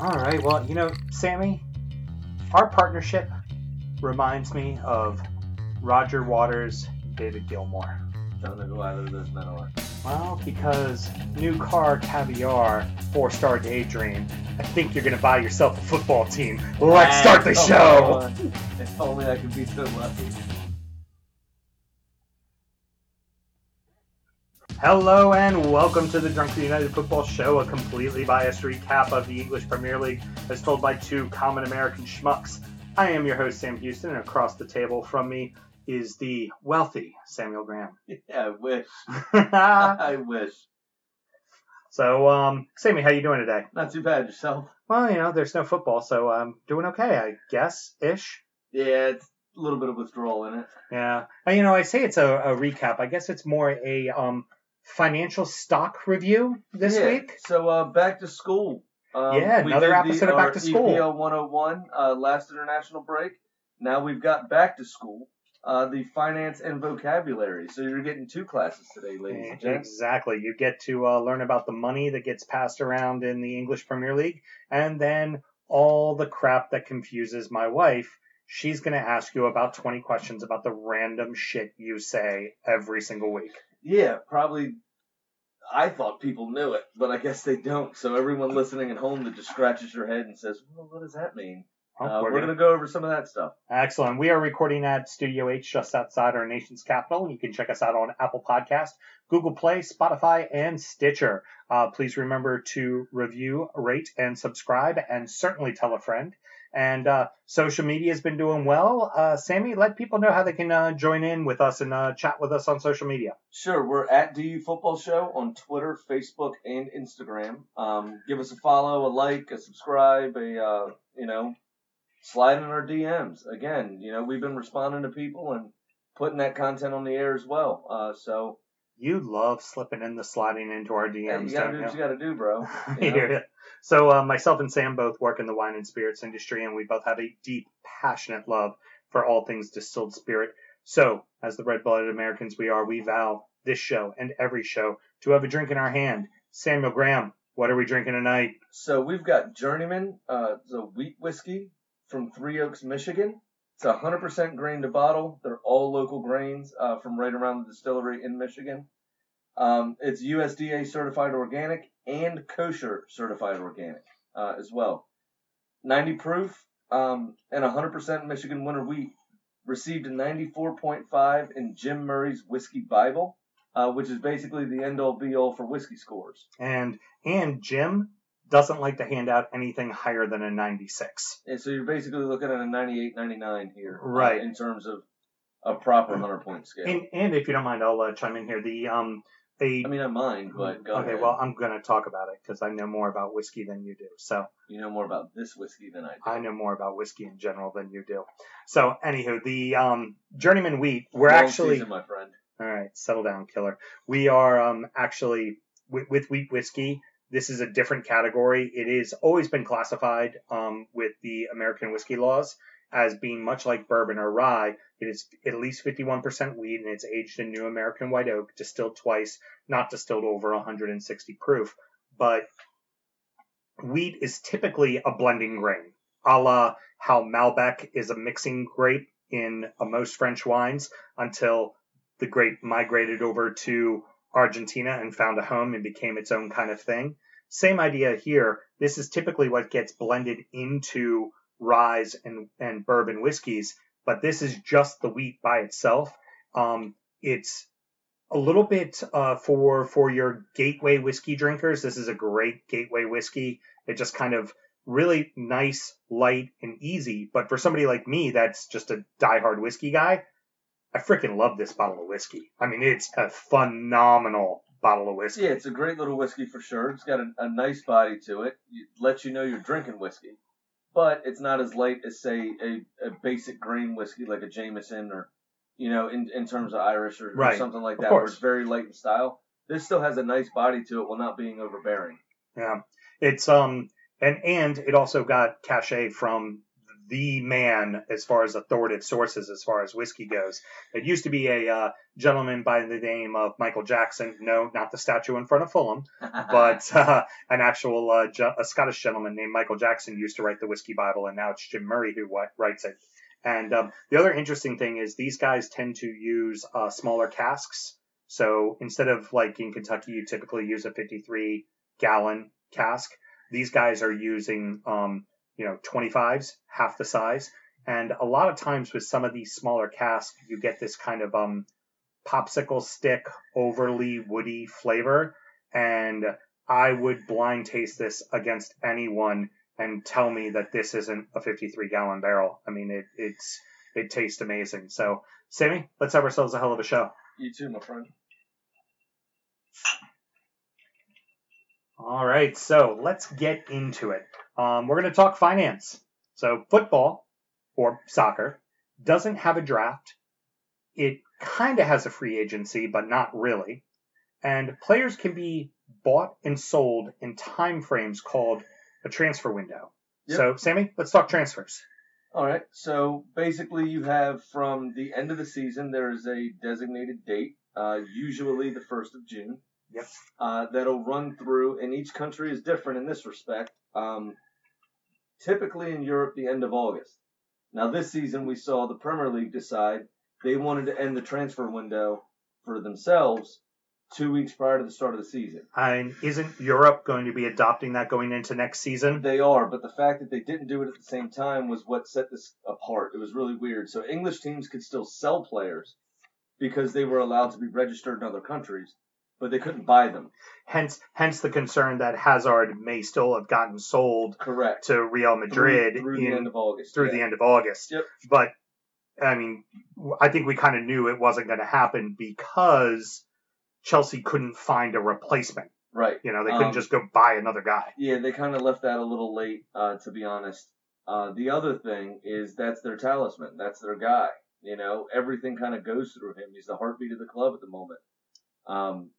All right. Well, you know, Sammy, our partnership reminds me of Roger Waters, David Gilmour. Don't know who either of those men are. Well, because new car caviar, four star daydream. I think you're gonna buy yourself a football team. Let's start the show. If only I could be so lucky. Hello and welcome to the Drunken United Football Show, a completely biased recap of the English Premier League as told by two common American schmucks. I am your host, Sam Huston, and across the table from me is the wealthy Samuel Graham. Yeah, I wish. I wish. so, um, Sammy, how are you doing today? Not too bad yourself. Well, you know, there's no football, so I'm doing okay, I guess, ish. Yeah, it's a little bit of withdrawal in it. Yeah, and, you know, I say it's a, a recap. I guess it's more a um financial stock review this Yeah, week. So uh, back to school. Um, Yeah, another episode the, of Back to School. EPL 101 uh, last international break. Now we've got back to school. Uh, the finance and vocabulary. So you're getting two classes today, ladies and gentlemen. Exactly. You get to uh, learn about the money that gets passed around in the English Premier League, and then all the crap that confuses my wife. She's going to ask you about 20 questions about the random shit you say every single week. Yeah, probably. I thought people knew it, but I guess they don't. So everyone listening at home that just scratches your head and says, "Well, what does that mean?" Uh, we're gonna- going to go over some of that stuff. Excellent. We are recording at Studio H just outside our nation's capital. You can check us out on Apple Podcast, Google Play, Spotify, and Stitcher. Uh, please remember to review, rate, and subscribe, and certainly tell a friend. And uh, social media has been doing well. Uh, Sammy, let people know how they can uh, join in with us and uh, chat with us on social media. Sure, we're at DU Football Show on Twitter, Facebook, and Instagram. Um, give us a follow, a like, a subscribe, a uh, you know, slide in our DMs. Again, you know, we've been responding to people and putting that content on the air as well. Uh, so You love slipping in the sliding into our DMs, you gotta do you? what you gotta do, bro. You know? So uh, myself and Sam both work in the wine and spirits industry, and we both have a deep, passionate love for all things distilled spirit. So, as the red-blooded Americans we are, we vow this show and every show to have a drink in our hand. Samuel Graham, what are we drinking tonight? So we've got Journeyman, uh, a wheat whiskey from Three Oaks, Michigan. It's 100% grain to bottle. They're all local grains uh, from right around the distillery in Michigan. Um, it's USDA certified organic and kosher certified organic uh, as well. 90 proof um, and 100% Michigan winter wheat. Received a 94.5 in Jim Murray's Whiskey Bible, uh, which is basically the end all be all for whiskey scores. And and Jim doesn't like to hand out anything higher than a 96. And so you're basically looking at a 98, 99 here, uh, Right. in terms of a proper 100 point scale. And and if you don't mind, I'll uh, chime in here. The um the I mean, I mind, but go okay, ahead. well, I'm gonna talk about it because I know more about whiskey than you do. So. you know more about this whiskey than I do. I know more about whiskey in general than you do. So, anywho, the um, Journeyman Wheat, we're Long actually season, my friend. all right. Settle down, killer. We are um, actually with, with wheat whiskey. This is a different category. It has always been classified um, with the American whiskey laws as being much like bourbon or rye. It is at least 51% wheat and it's aged in new American white oak, distilled twice, not distilled over 160 proof. But wheat is typically a blending grain, a la how Malbec is a mixing grape in most French wines until the grape migrated over to Argentina and found a home and became its own kind of thing. Same idea here. This is typically what gets blended into rye and, and bourbon whiskeys, but this is just the wheat by itself. Um, it's a little bit uh, for for your gateway whiskey drinkers. This is a great gateway whiskey. It just kind of really nice, light, and easy. But for somebody like me, that's just a diehard whiskey guy. I freaking love this bottle of whiskey. I mean, it's a phenomenal bottle of whiskey. Yeah, it's a great little whiskey for sure. It's got a, a nice body to it. It lets you know you're drinking whiskey, but it's not as light as say a, a basic grain whiskey like a Jameson or you know in in terms of Irish or, or something like that, where it's very light in style. This still has a nice body to it while not being overbearing. Yeah, it's um, and and it also got cachet from the man as far as authoritative sources as far as whiskey goes. It used to be a uh, gentleman by the name of Michael Jackson. No, not the statue in front of Fulham, but uh, an actual uh, ge- a Scottish gentleman named Michael Jackson used to write the whiskey Bible, and now it's Jim Murray who writes it. And um, the other interesting thing is these guys tend to use uh, smaller casks. So instead of like in Kentucky, you typically use a 53 gallon cask. These guys are using, um, you know, 25s, half the size. And a lot of times with some of these smaller casks, you get this kind of um, popsicle stick, overly woody flavor. And I would blind taste this against anyone and tell me that this isn't a 53 gallon barrel. I mean, it, it's it tastes amazing. So, Sammy, let's have ourselves a hell of a show. You too, my friend. All right, so let's get into it. Um, we're going to talk finance. So, football or soccer doesn't have a draft. It kind of has a free agency, but not really. And players can be bought and sold in time frames called a transfer window. Yep. So, Sammy, let's talk transfers. All right. So basically, you have from the end of the season, there is a designated date, uh, usually the first of June. Yep. Uh, that'll run through, and each country is different in this respect. Um, typically in Europe, the end of August. Now this season, we saw the Premier League decide they wanted to end the transfer window for themselves two weeks prior to the start of the season. And isn't Europe going to be adopting that going into next season? They are, but the fact that they didn't do it at the same time was what set this apart. It was really weird. So English teams could still sell players because they were allowed to be registered in other countries, but they couldn't buy them. Hence, hence the concern that Hazard may still have gotten sold Correct. to Real Madrid through, through the end of August. through yeah. the end of August. Yep. But I mean, I think we kind of knew it wasn't going to happen because Chelsea couldn't find a replacement. Right. You know, they couldn't Um, just go buy another guy. Yeah, they kind of left that a little late, uh, to be honest. Uh, the other thing is that's their talisman. That's their guy. You know, everything kind of goes through him. He's the heartbeat of the club at the moment. Um,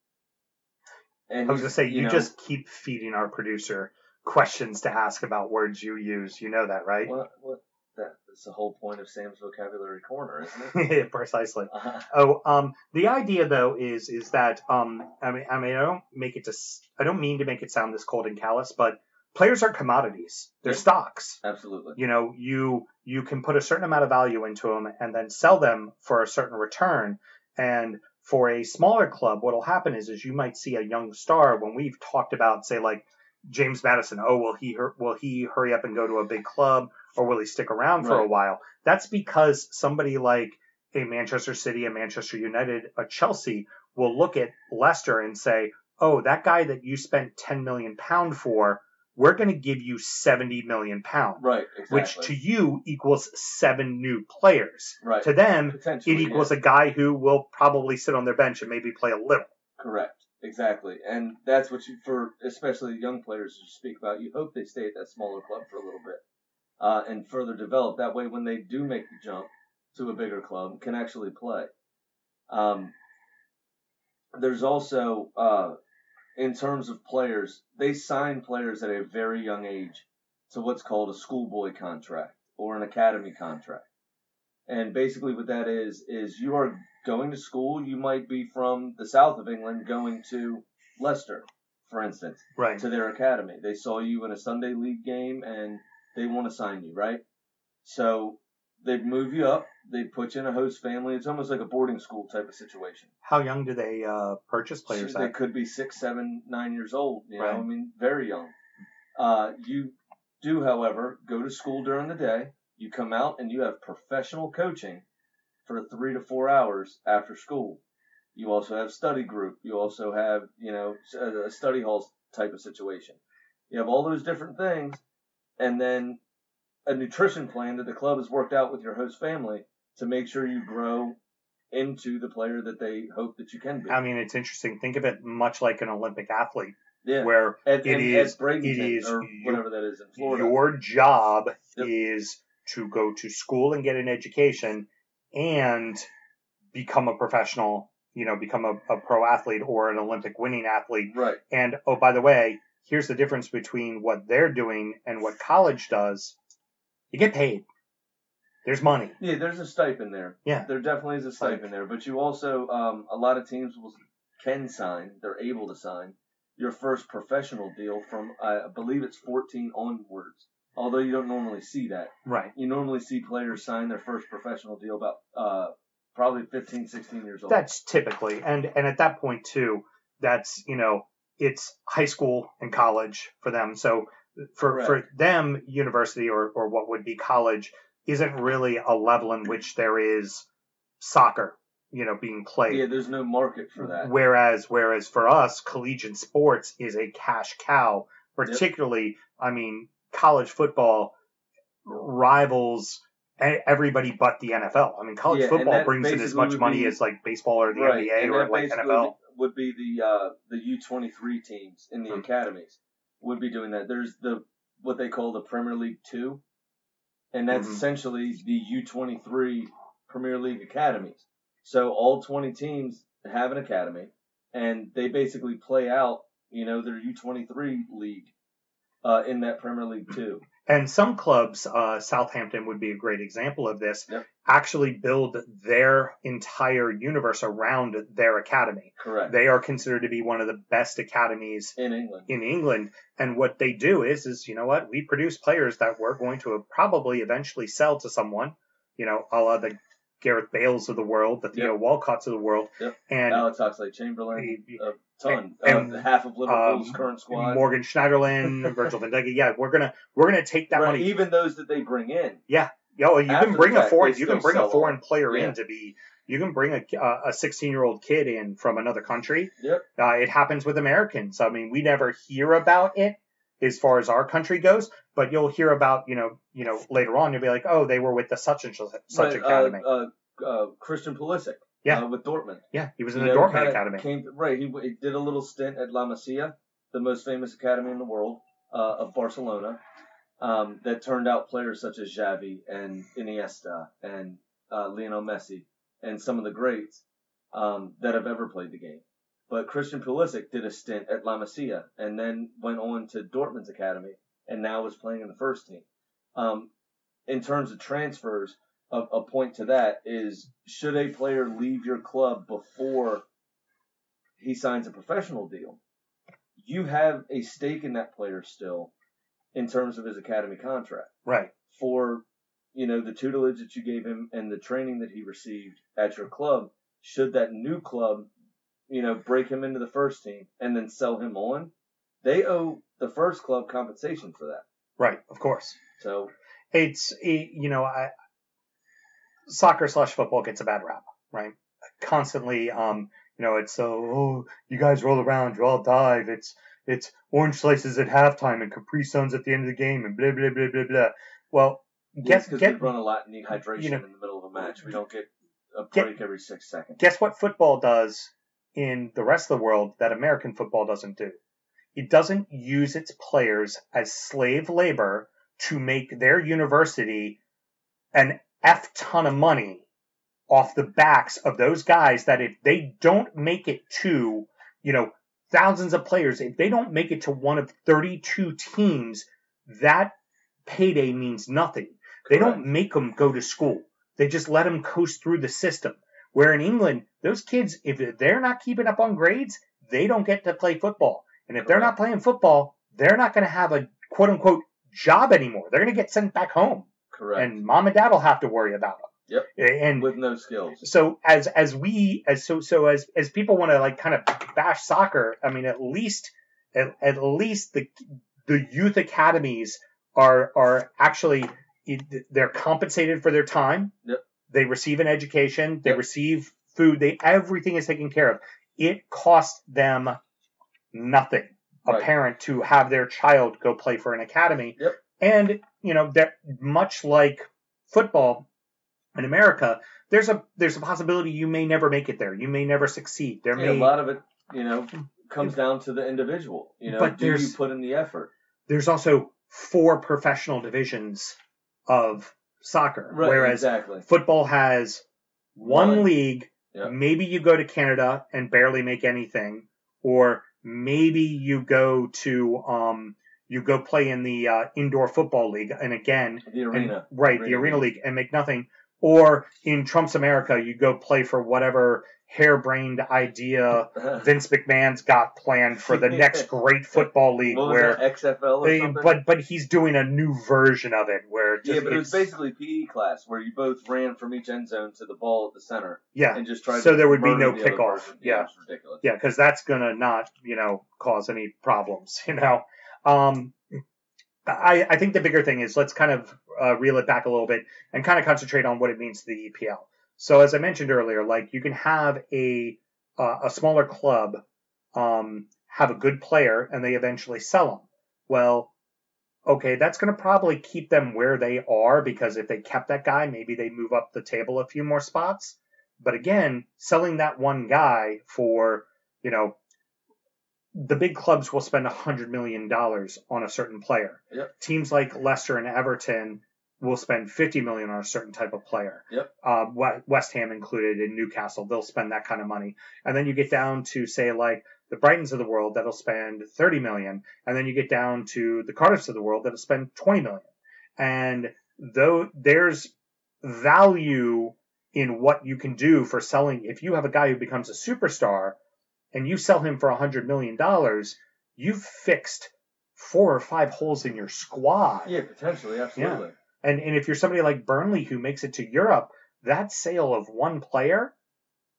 and I was going to say, you, know, just keep feeding our producer questions to ask about words you use. You know that, right? What, what, that, that's the whole point of Sam's vocabulary corner, isn't it? Precisely. Uh, Oh, um, the idea though is is that um, I mean, I mean, I don't make it to, I don't mean to make it sound this cold and callous, but players are commodities. They're Yeah. stocks. absolutely. You know, you you can put a certain amount of value into them and then sell them for a certain return. And for a smaller club, what'll happen is is you might see a young star when we've talked about, say, like James Maddison. Oh, will he will he hurry up and go to a big club, or will he stick around for a while? That's because somebody like a Manchester City, a Manchester United, a Chelsea will look at Leicester and say, "Oh, that guy that you spent 10 million pound for, we're going to give you 70 million pounds. Right, exactly. which to you equals seven new players. right. To them, it equals yeah. a guy who will probably sit on their bench and maybe play a little. Correct. Exactly. And that's what you, for especially young players to speak about, you hope they stay at that smaller club for a little bit uh, and further develop. That way, when they do make the jump to a bigger club, can actually play. Um, there's also, uh, in terms of players, they sign players at a very young age to what's called a schoolboy contract or an academy contract. And basically what that is, is you are going to school. You might be from the south of England going to Leicester, for instance, Right. to their academy. They saw you in a Sunday league game and they want to sign you, right? So they move you up. They put you in a host family. It's almost like a boarding school type of situation. How young do they uh, purchase players They at? could be six, seven, nine years old. You know, I mean, very young. Uh, you do, however, go to school during the day. You come out and you have professional coaching for three to four hours after school. You also have study group. You also have, you know, a a study hall type of situation. You have all those different things, and then a nutrition plan that the club has worked out with your host family to make sure you grow into the player that they hope that you can be. I mean, it's interesting. Think of it much like an Olympic athlete, Yeah. where at, it, is, it is, or whatever that is in Florida. your job Yep. is to go to school and get an education and become a professional, you know, become a, a pro athlete or an Olympic winning athlete. right. And oh, by the way, here's the difference between what they're doing and what college does. You get paid. There's money. Yeah, there's a stipend there. Yeah. There definitely is a stipend there, but you also um, a lot of teams will can sign. They're able to sign your first professional deal from I believe it's 14 onwards. Although you don't normally see that. Right. You normally see players sign their first professional deal about uh, probably 15, 16 years old. That's typically, and and at that point too, that's you know it's high school and college for them. So for Correct. for them, university or or what would be college isn't really a level in which there is soccer, you know, being played. yeah, there's no market for that. Whereas, whereas for us, collegiate sports is a cash cow. Particularly, I mean, college football rivals everybody but the NFL. I mean, college Yeah, football brings in as much money be- as like baseball or the right. NBA or like NFL. would be the uh, the U23 teams in the Hmm. academies would be doing that. There's the what they call the Premier League Two, and that's Mhm. essentially the U23 Premier League academies. So all 20 teams have an academy, and they basically play out, you know, their U23 league uh, in that Premier League Two. And some clubs, uh, Southampton would be a great example of this, Yep. actually build their entire universe around their academy. Correct. They are considered to be one of the best academies in England. in England. And what they do is, is you know what? We produce players that we're going to probably eventually sell to someone, you know, a la the Gareth Bales of the world, the Theo Yep. Walcotts of the world, Yep. and Alex Oxlade-Chamberlain, the- a ton, and, uh, half of Liverpool's um, current squad. Morgan Schneiderlin, Virgil van Dijk. Yeah, we're gonna we're gonna take that Right, money. even those that they bring in. Yeah, Yo, you after can bring a foreign you can bring a foreign on. player Yeah. in to be you can bring a a 16 year old kid in from another country. Yep. Uh, it happens with Americans. I mean, we never hear about it as far as our country goes, but you'll hear about you know you know later on you'll be like, oh, they were with the such and such Right, academy. Uh, uh, uh, Christian Pulisic. Yeah. Uh, with Dortmund. yeah, he was in You the know, Dortmund academy. Came, right. He, he did a little stint at La Masia, the most famous academy in the world uh, of Barcelona, um, that turned out players such as Xavi and Iniesta and uh, Lionel Messi and some of the greats um, that have ever played the game. But Christian Pulisic did a stint at La Masia and then went on to Dortmund's academy and now is playing in the first team. Um, in terms of transfers, a, a point to that is should a player leave your club before he signs a professional deal, you have a stake in that player still in terms of his academy contract Right. for you know the tutelage that you gave him and the training that he received at your club. Should that new club, you know, break him into the first team and then sell him on, they owe the first club compensation for that. Right. Of course. So it's you know I, soccer slash football gets a bad rap right constantly um you know it's so oh you guys roll around you all dive it's it's orange slices at halftime and capri suns at the end of the game and blah blah blah blah blah well guess because get, we run a lot and need hydration you know, in the middle of a match. We don't get a Get- break every six seconds. guess what football does in the rest of the world that american football doesn't do it doesn't use its players as slave labor to make their university an F ton of money off the backs of those guys that if they don't make it to, you know, thousands of players, if they don't make it to one of 32 teams, that payday means nothing. They Correct. don't make them go to school. They just let them coast through the system. Where in England, those kids, if they're not keeping up on grades, they don't get to play football. And if they're not playing football, they're not going to have a quote unquote job anymore. They're going to get sent back home Correct. and mom and dad will have to worry about them. Yep. And with no skills. so as as we as so so as as people want to like kind of bash soccer, I mean at least at, at least the the youth academies are are actually they're compensated for their time. Yep. They receive an education. They Yep. receive food. They everything is taken care of. It costs them nothing a Right. parent to have their child go play for an academy. Yep. And you know that much like football in America, there's a there's a possibility you may never make it there. You may never succeed. There may a lot of it, you know, comes mm. down to the individual. You know, But do you put in the effort? there's also four professional divisions of soccer, Right. whereas exactly. football has one, One. league. Yeah. Maybe you go to Canada and barely make anything, or maybe you go to um, you go play in the uh, indoor football league, and again, The and- arena. right, the Arena arena league, and make nothing. Or in Trump's America, you go play for whatever harebrained idea Vince McMahon's got planned for the next great football league, where that, XFL or they, but but he's doing a new version of it where just, yeah, but it was it's- basically PE class where you both ran from each end zone to the ball at the center yeah and just tried. So to there would be no kickoff. Yeah. ridiculous. yeah because that's gonna not you know cause any problems you know um I, I think the bigger thing is let's kind of uh, reel it back a little bit and kind of concentrate on what it means to the EPL. So as I mentioned earlier, like you can have a uh, a smaller club um, have a good player and they eventually sell them. Well, okay, that's going to probably keep them where they are because if they kept that guy, maybe they move up the table a few more spots. But again, selling that one guy for you know the big clubs will spend a hundred million dollars on a certain player. Yep. Teams like Leicester and Everton will spend fifty million on a certain type of player. Yep. Uh, West Ham included in Newcastle, they'll spend that kind of money. And then you get down to say like the Brightons of the world that'll spend thirty million, and then you get down to the Cardiffs of the world that'll spend twenty million. And though there's value in what you can do for selling, if you have a guy who becomes a superstar and you sell him for a hundred million dollars, you've fixed four or five holes in your squad. Yeah, potentially, absolutely. Yeah. And and if you're somebody like Burnley who makes it to Europe, that sale of one player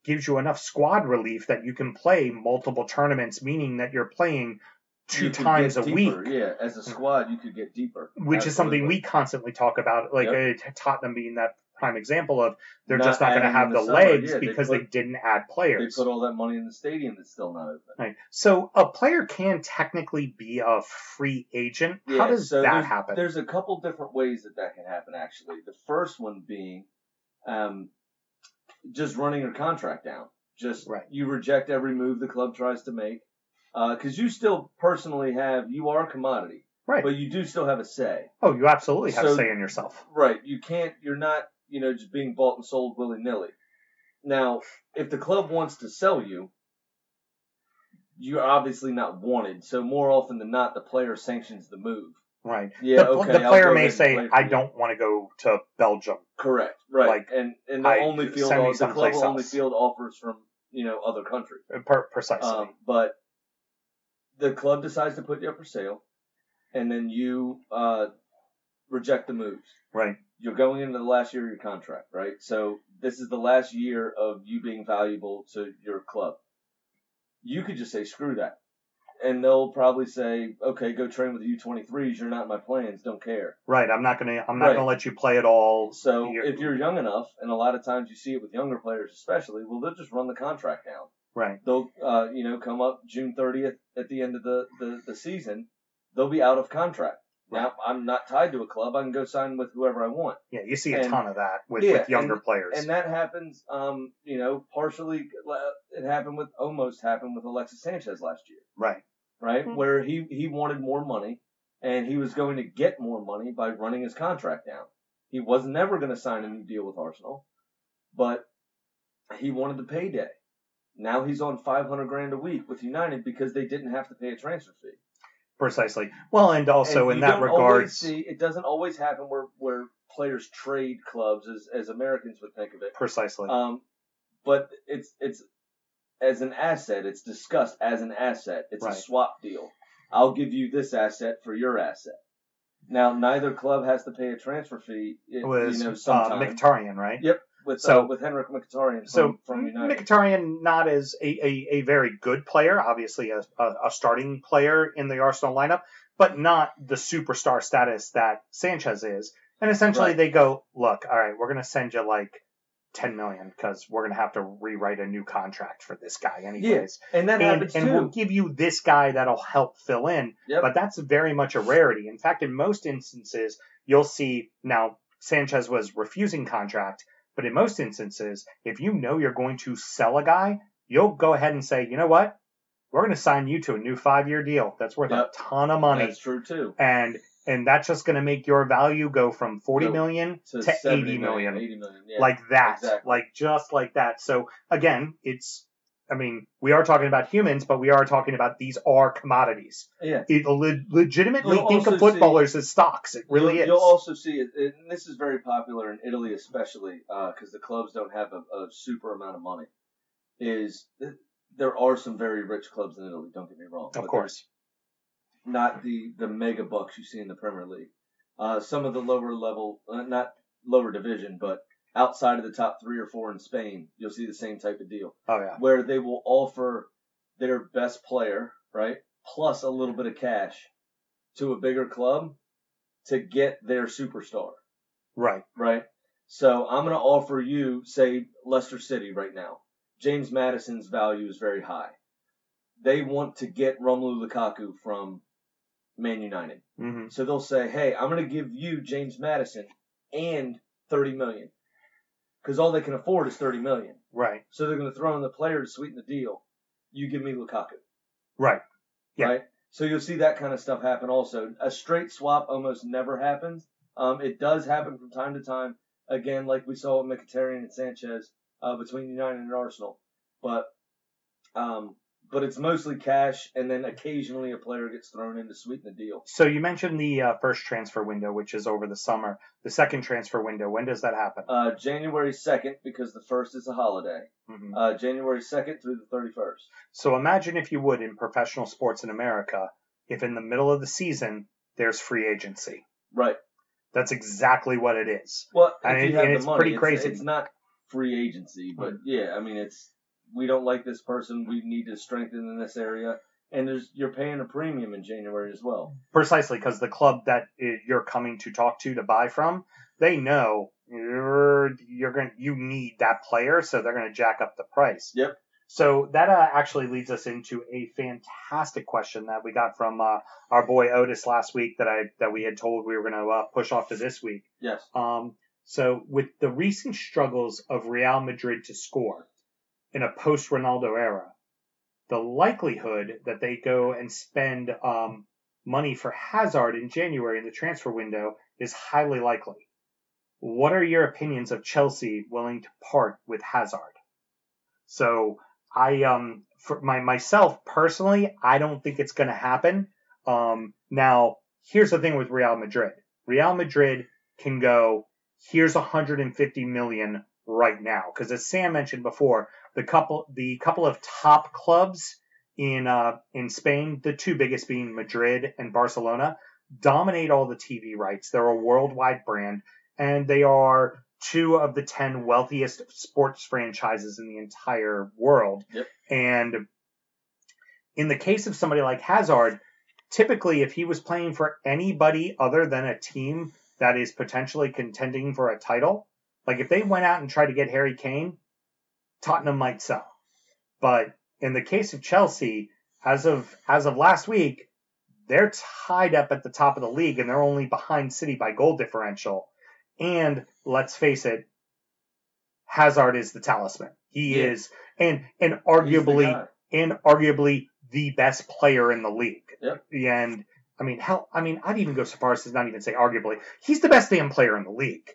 gives you enough squad relief that you can play multiple tournaments, meaning that you're playing two You times a get week. Yeah, as a squad, you could get deeper. Which is something we constantly talk about, like Yep. uh, Tottenham being that prime example of they're Not just not going to have the, summer. legs Yeah, they because put- they didn't add players. They put all that money in the stadium that's still not open. Right. So a player can technically be a free agent. How does so that there's, happen? There's a couple different ways that that can happen. Actually, the first one being um, just running your contract down. Just Right. you reject every move the club tries to make because you still personally have you are a commodity, Right. but you do still have a say. oh, you absolutely have So- say in yourself. Right. You can't. You're not. You know, just being bought and sold willy nilly. Now, if the club wants to sell you, you're obviously not wanted. So more often than not, the player sanctions the move. Right. Yeah. the, okay. the player may say, play "I you." don't want to go to Belgium." Correct. Right. Like, and and the I- only field the club someplace only else. field offers from you know other countries. Per- precisely. Um, but the club decides to put you up for sale, and then you uh, reject the moves. right. You're going into the last year of your contract, right? So this is the last year of you being valuable to your club. You could just say screw that, and they'll probably say, okay, go train with the U23s. You're not in my plans. Don't care. Right. I'm not gonna. I'm not Right. gonna let you play at all. So You're- if you're young enough, and a lot of times you see it with younger players, especially, well, they'll just run the contract down. Right. They'll, uh, you know, come up June 30th at the end of the, the, the season, they'll be out of contract. Now, I'm not tied to a club. I can go sign with whoever I want. Yeah. You see a And- ton of that with, Yeah, with younger and- players. And that happens, um, you know, partially, it happened with, almost happened with Alexis Sanchez last year, right. right? Mhm. Where he, he wanted more money, and he was going to get more money by running his contract down. He was never going to sign a new deal with Arsenal, but he wanted the payday. Now he's on 500 grand a week with United because they didn't have to pay a transfer fee. Precisely. Well, and also And in that see, it doesn't always happen where, where players trade clubs as, as Americans would think of it. precisely. Um, but it's it's as an asset. It's discussed as an asset. It's Right. a swap deal. I'll give you this asset for your asset. Now, neither club has to pay a transfer fee. it You was know, uh, Mkhitaryan, right? Yep. With So- uh, with Henrik Mkhitaryan from, So from United. Mkhitaryan not as a, a, a very good player, obviously a, a, a starting player in the Arsenal lineup, but not the superstar status that Sanchez is. And essentially Right. they go, look, all right, we're going to send you like 10 million because we're going to have to rewrite a new contract for this guy anyways. and that and, happens and too. we'll give you this guy that'll help fill in. Yep. But that's very much a rarity. In fact, in most instances, you'll see now Sanchez was refusing contract, but in most instances, if you know you're going to sell a guy, you'll go ahead and say, you know what? We're going to sign you to a new five year deal. That's worth Yep. a ton of money. That's true too. and and that's just going to make your value go from forty Go million To, to, 80 million. 80 million. Yeah. Like that. exactly. Like just like that. So again, it's I mean, we are talking about humans, but we are talking about these are commodities. Yeah. It le- legitimately You'll think of also see- footballers as stocks. It really you'll, is. You'll also see it, and this is very popular in Italy, especially because the clubs don't have a, a super amount of money. Is th- there are some very rich clubs in Italy? Don't get me wrong. of course. not the the mega bucks you see in the Premier League. Uh, some of the lower level, uh, not lower division, but outside of the top three or four in Spain, you'll see the same type of deal Oh yeah. where they will offer their best player, right, plus a little bit of cash to a bigger club to get their superstar, Right. right? So I'm going to offer you, say, Leicester City right now. James Maddison's value is very high. They want to get Romelu Lukaku from Man United. hmm So they'll say, "Hey, I'm going to give you James Maddison and 30 million." Cuz all they can afford is 30 million. Right. So they're going to throw in the player to sweeten the deal. You give me Lukaku, Right. Yeah. right? So you'll see that kind of stuff happen also. A straight swap almost never happens. Um, it does happen from time to time. Again, like we saw with Mkhitaryan and Sanchez uh, between United and Arsenal. But um, but it's mostly cash, and then occasionally a player gets thrown in to sweeten the deal. So you mentioned the uh, first transfer window, which is over the summer. The second transfer window, when does that happen? Uh, January 2nd, because the first is a holiday. Mhm. Uh, January 2nd through the 31st. So imagine if you would in professional sports in America, if in the middle of the season there's free agency. Right. That's exactly what it is. Well, And it- and it's money, pretty it's, crazy. It's not free agency, but yeah, I mean, it's we don't like this person. We need to strengthen in this area, and there's you're paying a premium in January as well. Precisely because the club that you're coming to talk to to buy from, they know you're you're going you need that player, so they're going to jack up the price. Yep. So that uh, actually leads us into a fantastic question that we got from uh, our boy Otis last week that I that we had told we were going to uh, push off to this week. Yes. Um, so with the recent struggles of Real Madrid to score in a post Ronaldo era, the likelihood that they go and spend um, money for Hazard in January in the transfer window is highly likely. What are your opinions of Chelsea willing to part with Hazard? So I um for my myself personally, I don't think it's going to happen. Um, now here's the thing with Real Madrid. Real Madrid can go here's 150 million right now because as Sam mentioned before, the couple the couple of top clubs in uh in Spain, the two biggest being Madrid and Barcelona, dominate all the TV rights. They're a worldwide brand and they are two of the 10 wealthiest sports franchises in the entire world. Yep. And in the case of somebody like Hazard, typically if he was playing for anybody other than a team that is potentially contending for a title, like if they went out and tried to get Harry Kane, Tottenham might sell. But in the case of Chelsea, as of as of last week, they're tied up at the top of the league and they're only behind City by goal differential. And let's face it, Hazard is the talisman. He Yeah. is and and arguably and arguably the best player in the league. Yep. And I mean, hell, I mean, I'd even go so far as to not even say arguably. He's the best damn player in the league.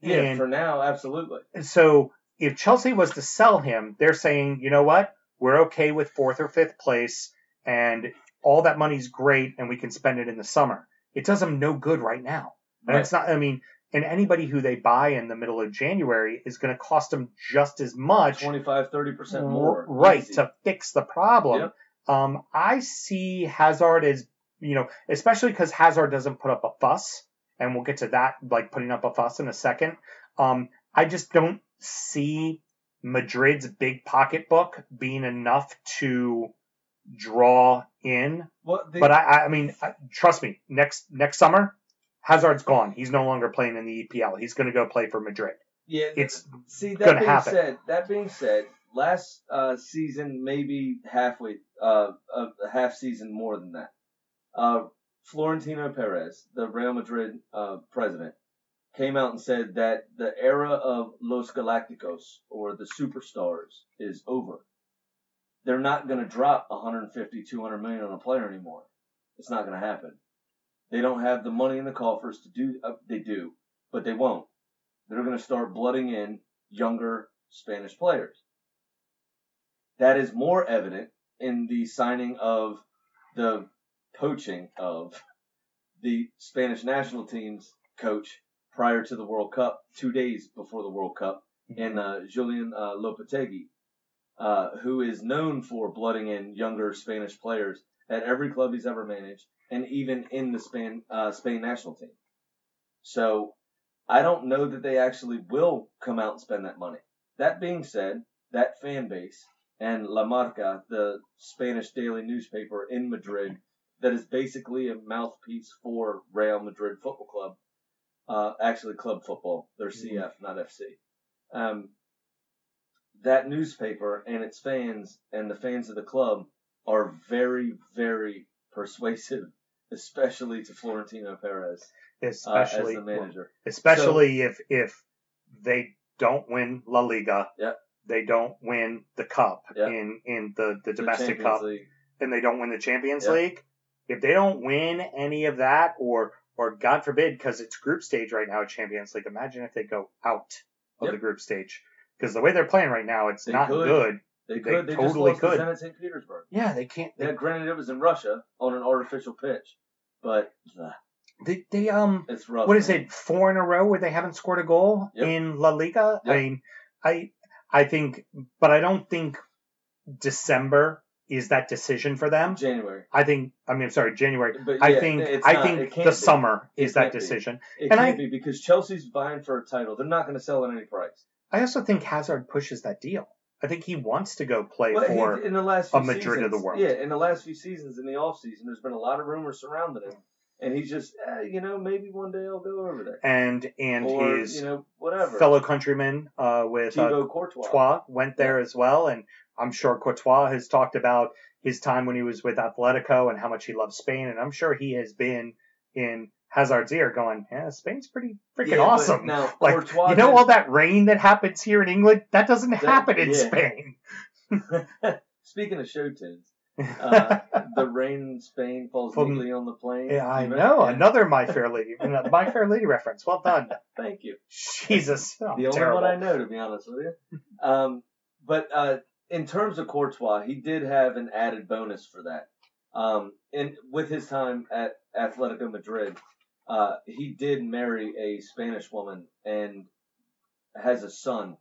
Yeah, And- for now, absolutely. And so if Chelsea was to sell him, they're saying, you know what? We're okay with fourth or fifth place and all that money's great and we can spend it in the summer. It does them no good right now. And Right. it's not, I mean, and anybody who they buy in the middle of January is going to cost them just as much 25, 30% more. right Easy. to fix the problem. Yep. Um, I see Hazard as you know, especially because Hazard doesn't put up a fuss, and we'll get to that, like putting up a fuss in a second. Um, I just don't see Madrid's big pocketbook being enough to draw in. Well, the, But I, I mean, I- trust me, next next summer, Hazard's gone. He's no longer playing in the EPL. He's going to go play for Madrid. yeah, It's See that being happen. said, that being said, last uh, season maybe halfway, uh, a a half season more than that. Uh, Florentino Perez, the Real Madrid uh, president, came out and said that the era of Los Galacticos or the superstars is over. They're not going to drop 150, 200 million on a player anymore. It's not going to happen. They don't have the money in the coffers to do. Uh, they do, but they won't they're going to start blooding in younger Spanish players. That is more evident in the signing of the poaching of the Spanish national team's coach prior to the World Cup, two days before the World Cup, and uh, Julian uh, Lopetegui, uh, who is known for blooding in younger Spanish players at every club he's ever managed, and even in the Spain uh, Spain national team. So I don't know that they actually will come out and spend that money. That being said, that fan base and La Marca, the Spanish daily newspaper in Madrid, that is basically a mouthpiece for Real Madrid Football Club. Uh, actually, club football. They're CF, not FC. Um, that newspaper and its fans and the fans of the club are very, very persuasive, especially to Florentino Perez uh, as especially the manager. especially if if they don't win La Liga, Yep. they don't win the cup in in the the domestic cup, League. and they don't win the Champions. League. If they don't win any of that, or or God forbid, because it's group stage right now at Champions League. Imagine if they go out of Yep. the group stage, because the way they're playing right now, it's They not could. good. They They could. They, totally just lost could. to St. Petersburg. Yeah, they can't. They, Yeah, granted it was in Russia on an artificial pitch, but uh, They, they um. it's rough. what is man. it four in a row where they haven't scored a goal Yep. in La Liga? I mean, I I think, but I don't think December is that decision for them. January. I think I mean I'm sorry January. But I yeah, think I not- think the be. summer It is that be. decision. It And can't I- be because Chelsea's vying for a title. They're not going to sell at any price. I also think Hazard pushes that deal. I think he wants to go play Well, for. in the last few a Madrid of the world. Yeah, in the last few seasons in the off season, there's been a lot of rumors surrounding him, and he's just, eh, you know, maybe one day I'll go over there, and and or his you know, whatever. fellow countryman uh, with uh, Thibaut Courtois. Courtois went there as well, and I'm sure Courtois has talked about his time when he was with Atletico and how much he loves Spain, and I'm sure he has been in Hazard's ear going, "Yeah, Spain's pretty freaking Yeah, awesome." Now, like Courtois you know all that rain that happens here in England, that doesn't That- happen in yeah. Spain. Speaking of show tunes, uh, the rain in Spain falls From- neatly on the plain. yeah, I know Yeah. another My Fair Lady, My Fair Lady reference. Well done, Thank you. Jesus. Oh, the only terrible. one I know, to be honest with you. Um, but uh, in terms of Courtois, he did have an added bonus for that. Um, and with his time at Atletico Madrid, uh, he did marry a Spanish woman and has a son,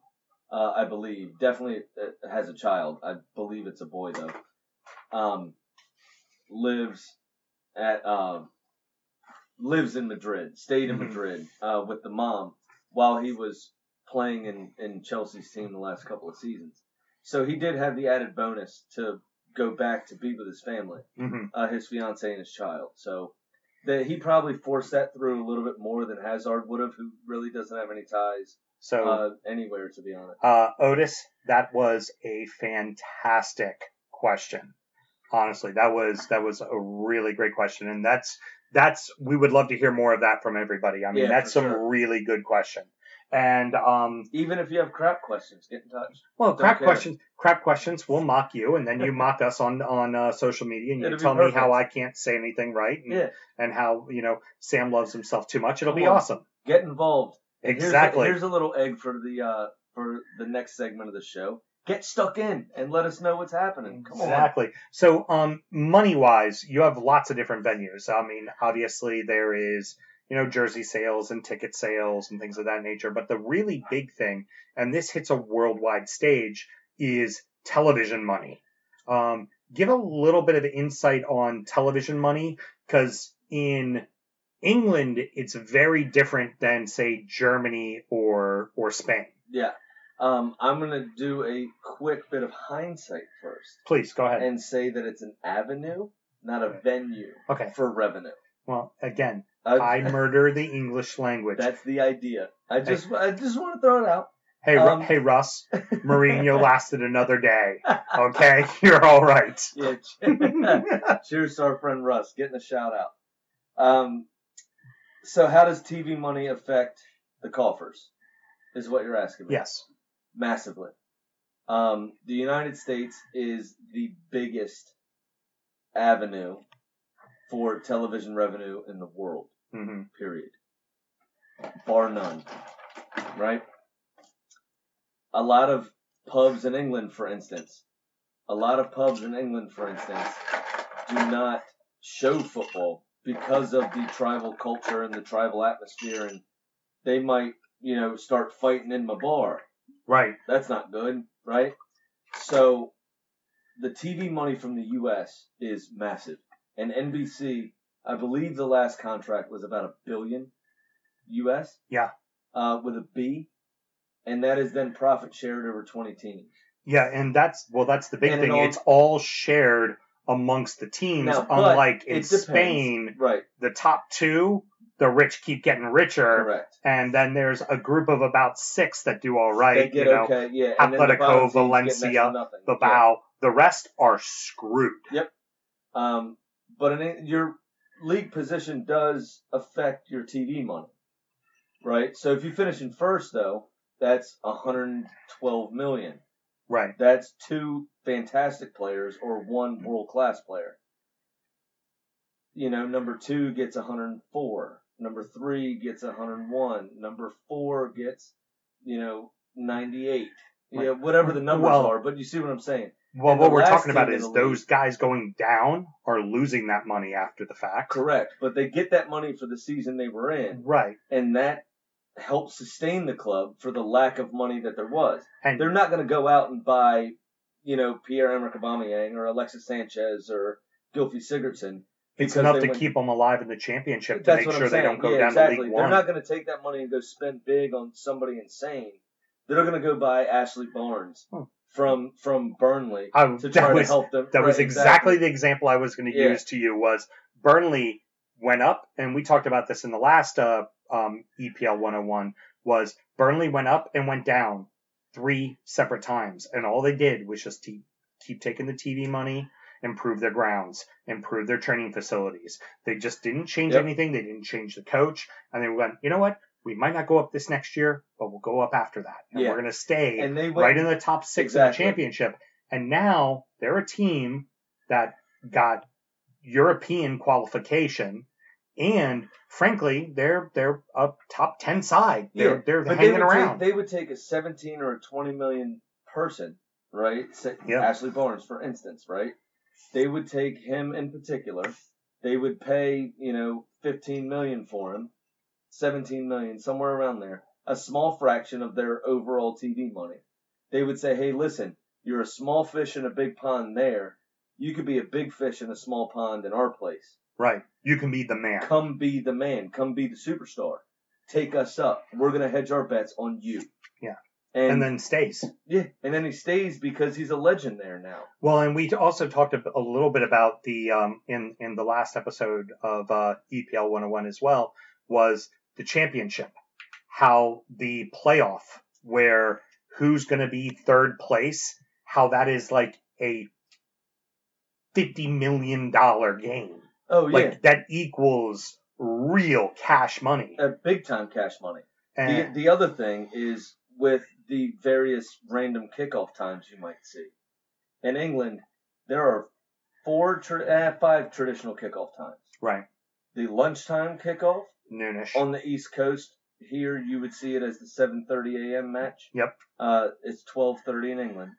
uh, I believe. Definitely uh, has a child. I believe it's a boy though. Um, lives at um, lives in Madrid. Stayed in Mhm. Madrid uh, with the mom while he was playing in, in Chelsea's team the last couple of seasons. So he did have the added bonus to go back to be with his family, Mhm. uh, his fiance and his child. So that he probably forced that through a little bit more than Hazard would have, who really doesn't have any ties So uh, anywhere, to be honest. Uh, Otis, that was a fantastic question. Honestly, that was that was a really great question, and that's that's we would love to hear more of that from everybody. I mean, Yeah, that's some sure. really good question. And um, Even if you have crap questions, get in touch. well, Don't crap care. questions, crap questions. We'll mock you, and then you mock us on on uh, social media, and you It'll tell me how I can't say anything right, and, Yeah, and how you know Sam loves himself too much. It'll be on. awesome. get involved. And here's a- Exactly. Here's a, little egg for the uh, for the next segment of the show. Get stuck in and let us know what's happening. Come on. Exactly. So, um, money wise, you have lots of different venues. I mean, obviously there is, you know, jersey sales and ticket sales and things of that nature. But the really big thing, and this hits a worldwide stage, is television money. Um, give a little bit of insight on television money because in England, it's very different than say Germany or or Spain. Yeah. Um, I'm gonna do a quick bit of hindsight first Please go ahead. and say that it's an avenue, not a venue Okay. for revenue. Well, again, Uh, I murder the English language. that's the idea. I just I just want to throw it out. Hey, Um, hey, Russ. Mourinho lasted another day. Okay, you're all right. Yeah. Cheers to our friend Russ getting a shout out. Um, so how does TV money affect the coffers? Is what you're asking me. yes. massively. Um, the United States is the biggest avenue for television revenue in the world, hmm period. Bar none. Right? A lot of pubs in England, for instance, a lot of pubs in England, for instance, do not show football because of the tribal culture and the tribal atmosphere, and they might, you know, start fighting in my bar. Right. That's not good, right? So the TV money from the U.S. is massive, and NBC, I believe the last contract was about a billion U.S. Yeah. Uh, with a B, and that is then profit shared over 20 teams. Yeah, and that's well, that's the big And thing. all- it's all shared amongst the teams, Now, unlike in. Spain, Right. the top two, the rich keep getting richer, Correct. and then there's a group of about six that do all right. They get you know, okay, yeah. The Atletico, get Valencia, the Yeah. bow. The rest are screwed. Yep. Um, but in, your league position does affect your TV money, right? So if you finish in first, though, that's 112 million. Right. That's two fantastic players or one world class player. You know, number two gets 104. Number three gets 101. Number four gets, you know, 98. Yeah, whatever the numbers Well- are, but you see what I'm saying. Well, And what we're talking about is league- those guys going down are losing that money after the fact. Correct, but they get that money for the season they were in, Right. and that helps sustain the club for the lack of money that there was. And They're not going to go out and buy, you know, Pierre Emerick Aubameyang or Alexis Sanchez or Gylfi Sigurdsson. it's because enough to keep them alive in the championship to make sure I'm they don't go yeah, down exactly. to League They're One. not going to take that money and go spend big on somebody insane. They're going to go buy Ashley Barnes Hmm. From from Burnley I- to that try to was help them. that was Right, exactly the example I was going to Yeah. use to you was Burnley went up, and we talked about this in the last uh, um, EPL 101. Was Burnley went up and went down three separate times, and all they did was just keep keep taking the TV money, improve their grounds, improve their training facilities. They just didn't change Yep. anything. They didn't change the coach, and they went, you know what? We might not go up this next year, but we'll go up after that, and Yeah. we're going to stay And they went right in the top six Exactly. of the championship. And now they're a team that got European qualification, and frankly, they're they're a top ten side. They're Yeah, they're But they hanging would, around. take, they would take a 17 or a 20 million person, right? Yeah. Ashley Barnes, for instance, right? They would take him in particular. They would pay, you know, 15 million for him, 17 million, somewhere around there, a small fraction of their overall TV money. They would say, hey, listen, you're a small fish in a big pond there. You could be a big fish in a small pond in our place. right. You can be the man. Come be the man. Come be the superstar. Take us up. We're gonna hedge our bets on you. Yeah. And, And then stays. yeah, and then he stays because he's a legend there now. Well, and we also talked a, a little bit about the um, in in the last episode of uh, EPL 101 as well was the championship, how the playoff where who's going to be third place, how that is like a fifty million dollar game, Oh yeah, like that equals real cash money. uh, big time cash money. The the other thing is with the various random kickoff times you might see. In England, there are four, tra- eh, five traditional kickoff times. right, The lunchtime kickoff noonish. on the East Coast. Here, you would see it as the 7:30 a.m. match. Yep. Uh, it's 12:30 in England.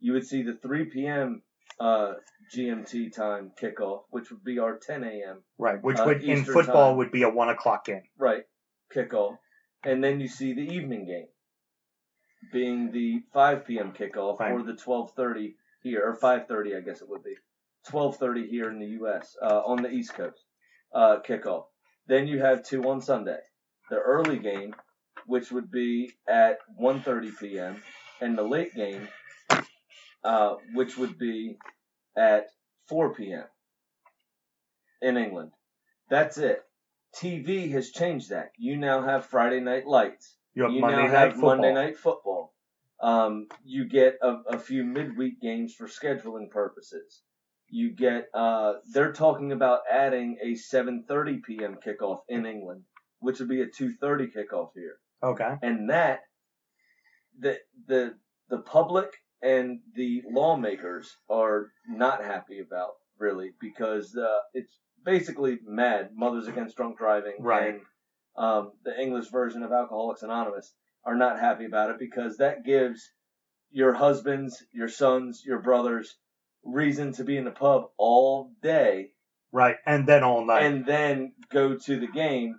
You would see the 3 p.m. Uh, GMT time kickoff, which would be our 10 a.m. right, which uh, would in football time. would be a one o'clock game. right kickoff, and then you see the evening game, being the 5 p.m. kickoff Right. or the 12:30 here or 5:30, I guess it would be 12:30 here in the U.S. Uh, on the East Coast uh, kickoff. Then you have two on Sunday, the early game, which would be at 1:30 p.m. and the late game, uh, which would be at 4 p.m. in England. That's it. TV has changed that. You now have Friday Night Lights. You have you Monday now night have football. Monday Night Football. Um, you get a, a few midweek games for scheduling purposes. You get. Uh, they're talking about adding a 7:30 p.m. kickoff in England, which would be a 2:30 kickoff here Okay. and that the the the public and the lawmakers are not happy about really because uh, it's basically mad mothers against drunk driving Right. and um, the english version of alcoholics anonymous are not happy about it because that gives your husbands, your sons, your brothers reason to be in the pub all day Right. And then all night. and then go to the game,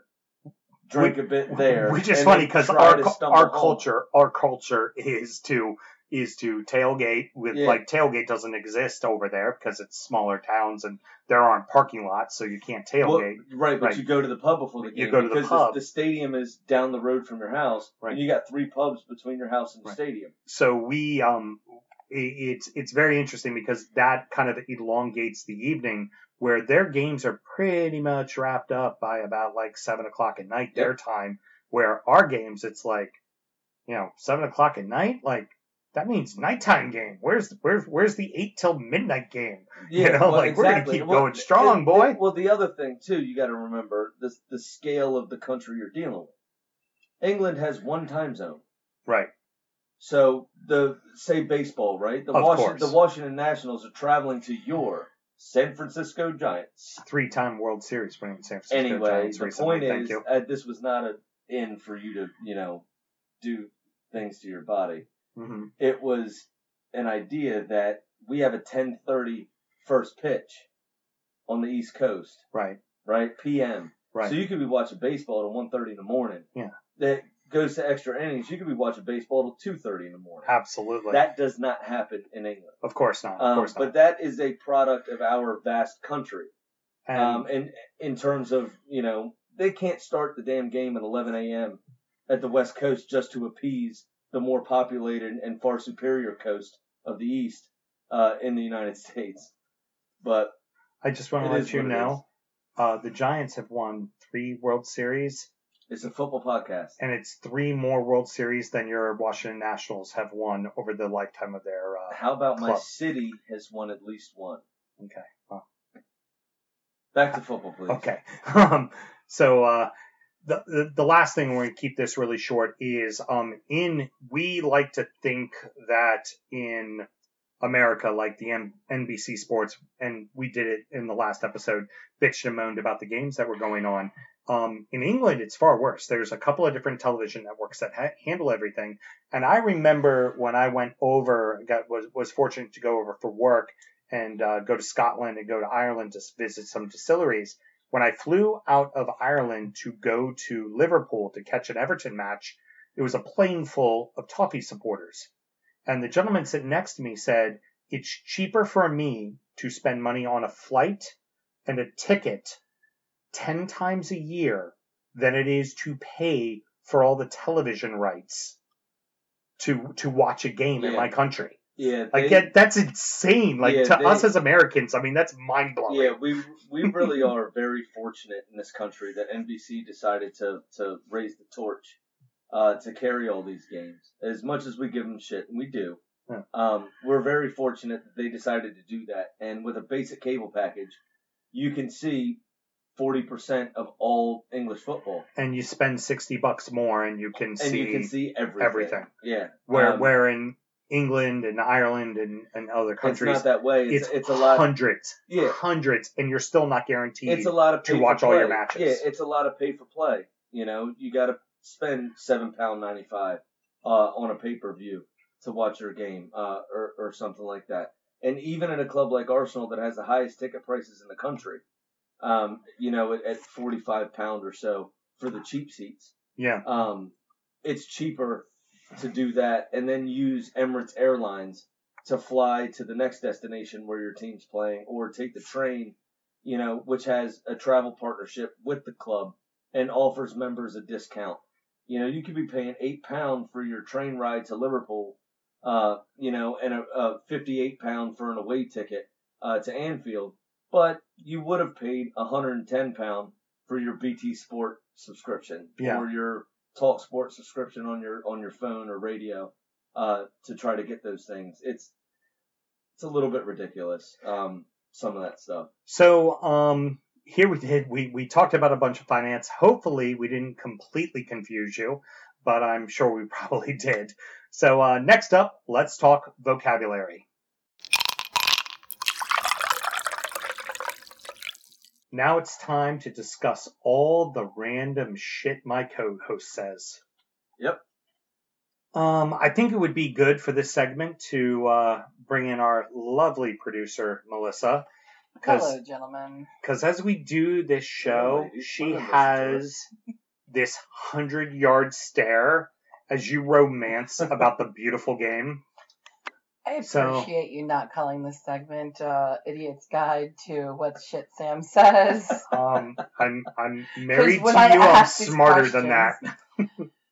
drink a bit there. Which is and funny then because try our to cu- stumble our home. culture our culture is to is to tailgate with Yeah. like tailgate doesn't exist over there because it's smaller towns and there aren't parking lots so you can't Well, tailgate. right, but Right. you go to the pub before the You game go to the because pub. the stadium is down the road from your house, Right. and you got three pubs between your house and the Right. stadium. so we um it's it's very interesting because that kind of elongates the evening where their games are pretty much wrapped up by about like seven o'clock at night their time where our games it's like you know seven o'clock at night like that means nighttime game where's the, where's where's the eight till midnight game You know, like, we're gonna keep going strong, and- boy. Well, the other thing too, you got to remember the the scale of the country you're dealing with. England has one time zone. right So the say baseball, right? The Of Washington course. the Washington Nationals are traveling to your San Francisco Giants. three-time world series winning San Francisco Anyway, Giants the recently point thank is, uh, this was not a in for you to you know do things to your body. hmm It was an idea that we have a 10:30 first pitch on the East Coast, right right? PM. right So you could be watching baseball at 1:30 in the morning. Yeah. That goes to extra innings. You could be watching baseball till 2:30 in the morning. absolutely That does not happen in England. of course not of Um, not but that is a product of our vast country. and, Um, and in terms of, you know, they can't start the damn game at 11 a.m. at the West Coast just to appease the more populated and far superior coast of the East uh, in the United States. But I just want to let you know, uh, the Giants have won three World Series, it's a football podcast. and it's three more World Series than your Washington Nationals have won over the lifetime of their. Uh, How about my city has won at least one? okay. Well, Back to football, please. okay. Um, so uh, the, the the last thing we're going to keep this really short is um in we like to think that in America, like the M- NBC Sports, and we did it in the last episode, bitched and moaned about the games that were going on. Um, in England, it's far worse. There's a couple of different television networks that ha- handle everything. And I remember when I went over, got was was fortunate to go over for work and uh, go to Scotland and go to Ireland to visit some distilleries. When I flew out of Ireland to go to Liverpool to catch an Everton match, it was a plane full of Toffee supporters. And the gentleman sitting next to me said, It's cheaper for me to spend money on a flight and a ticket 10 times a year than it is to pay for all the television rights to to watch a game in my country. Yeah, Like that, that's insane. Like Yeah, to they- us as Americans, I mean that's mind blowing. Yeah, we we really are very fortunate in this country that NBC decided to to raise the torch uh, to carry all these games. As much as we give them shit, and we do, Yeah. um, we're very fortunate that they decided to do that. And with a basic cable package, you can see forty percent of all English football, And you spend sixty bucks more, and you can and see you can see everything. everything. Yeah, where um, where in England and Ireland and, and other it's countries not that way. It's it's, it's, a lot. hundreds, Yeah, hundreds, and you're still not guaranteed. it's a lot of to watch all your matches. Yeah, it's a lot of pay for play. You know, you got to spend seven pound ninety five uh, on a pay per view to watch your game uh, or or something like that. And even in a club like Arsenal that has the highest ticket prices in the country, um, you know, at, at forty five pound or so for the cheap seats, yeah, um, it's cheaper to do that and then use Emirates Airlines to fly to the next destination where your team's playing or take the train, you know, which has a travel partnership with the club and offers members a discount. You know, you could be paying eight pound for your train ride to Liverpool, uh, you know, and a, a 58 pound for an away ticket, uh, to Anfield, but you would have paid 110 pound for your BT Sport subscription Yeah. or your Talk Sport subscription on your on your phone or radio uh, to try to get those things. It's it's a little bit ridiculous. Um, some of that stuff. So um, here we did we we talked about a bunch of finance. Hopefully we didn't completely confuse you, but I'm sure we probably did. So uh, next up, let's talk vocabulary. Now it's time to discuss all the random shit my co-host says. Yep. Um, I think it would be good for this segment to uh, bring in our lovely producer Melissa, because Hello, gentlemen. because as we do this show, ladies. she Women listen to has this hundred yard stare as you romance about the beautiful game. I So- appreciate you not calling this segment uh, "Idiot's Guide to What Shit Sam Says." Um, I'm I'm married to you. I I'm ask these smarter than that.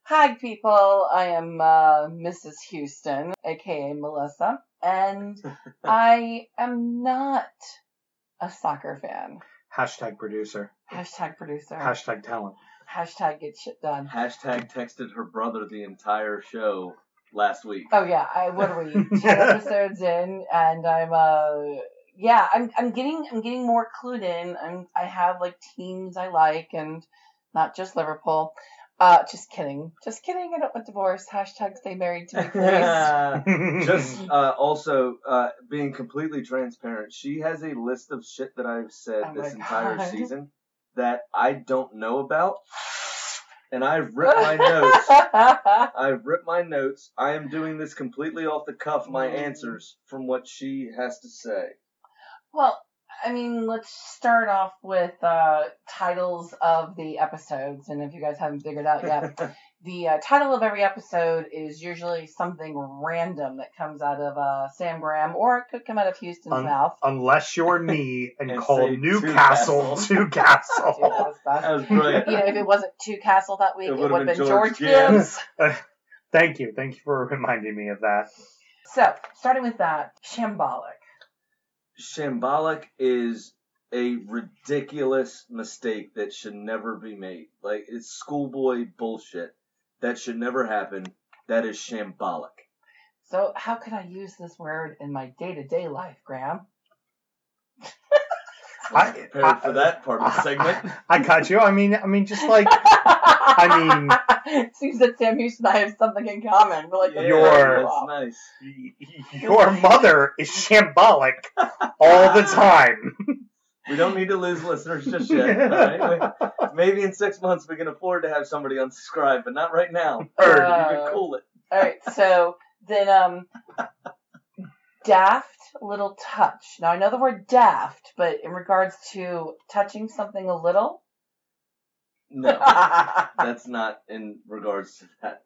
Hi, people. I am uh, Mrs. Huston, aka Melissa, and I am not a soccer fan. Hashtag producer. Hashtag producer. Hashtag talent. Hashtag get shit done. Hashtag texted her brother the entire show last week. Oh yeah, I what are we ten episodes in, and I'm uh yeah, I'm I'm getting I'm getting more clued in. I'm I have like teams I like, and not just Liverpool. Uh, just kidding, just kidding. I don't want divorce. Hashtag stay married to me, please. Just uh, also uh, being completely transparent, she has a list of shit that I've said Oh this entire God. season that I don't know about, and I've ripped my notes. I've ripped my notes. I am doing this completely off the cuff. My Mm. answers from what she has to say. well, I mean, let's start off with uh, titles of the episodes, and if you guys haven't figured out yet, the uh, title of every episode is usually something random that comes out of uh, Sam Graham, or it could come out of Huston's Um, mouth. Unless you're me and, And call say Newcastle Newcastle. Dude, Newcastle. that was. That was brilliant. You know, if it wasn't two Castle that week, It it would've been been George, George Gibbs. Gibbs. Thank you. Thank you for reminding me of that. So, starting with that, shambolic. Shambolic is a ridiculous mistake that should never be made. Like it's schoolboy bullshit. That should never happen. That is shambolic. So, how could I use this word in my day to day life, Graham? I, Prepared for that part of the segment. I got you. I mean, I mean, just like I mean, seems that Sam Huston and I have something in common. We're like Yeah, Your- that's nice. your mother is shambolic all the time. We don't need to lose listeners just yet. all right? We- Maybe in six months we can afford to have somebody unsubscribe, but not right now. Heard. You Uh, can cool it. All right, so then um, daft little touch. Now I know the word daft, but in regards to touching something a little, No. that's not in regards to that.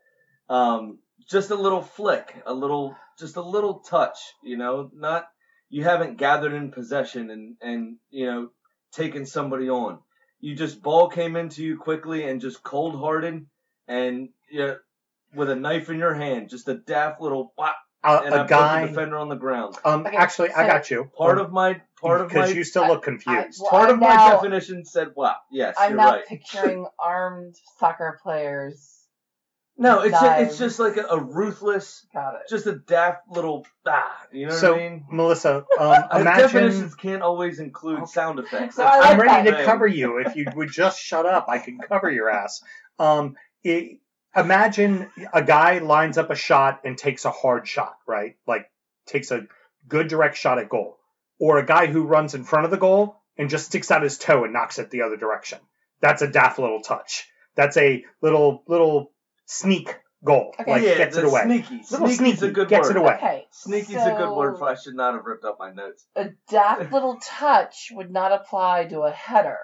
Um, just a little flick, a little, just a little touch, you know, not, you haven't gathered in possession and, and, you know, taken somebody on. You just, ball came into you quickly and just cold hearted and, you know, with a knife in your hand, just a daft little whop, A, and I a put the guy. defender on the ground. Um, Okay, actually, I got you. Part of my, part of my, because you still look confused. Well, part I'm of my now- definition said wow. Yes, I'm you're now right. picturing armed soccer players. No, it's just, it's just like a, a ruthless, Got it. just a daft little ah. You know so, what I mean? Melissa, um, imagine. Definitions can't always include sound effects. So I like I'm ready to cover you. If you would just shut up, I can cover your ass. Um, it, imagine a guy lines up a shot and takes a hard shot, right? Like takes a good direct shot at goal, or a guy who runs in front of the goal and just sticks out his toe and knocks it the other direction. That's a daft little touch. That's a little little sneak goal. Okay. Like yeah, gets it the away. Sneaky, Little sneaky's a good gets word. it away. Okay. Sneaky's a good word for. I should not have ripped up my notes. A daft little touch would not apply to a header,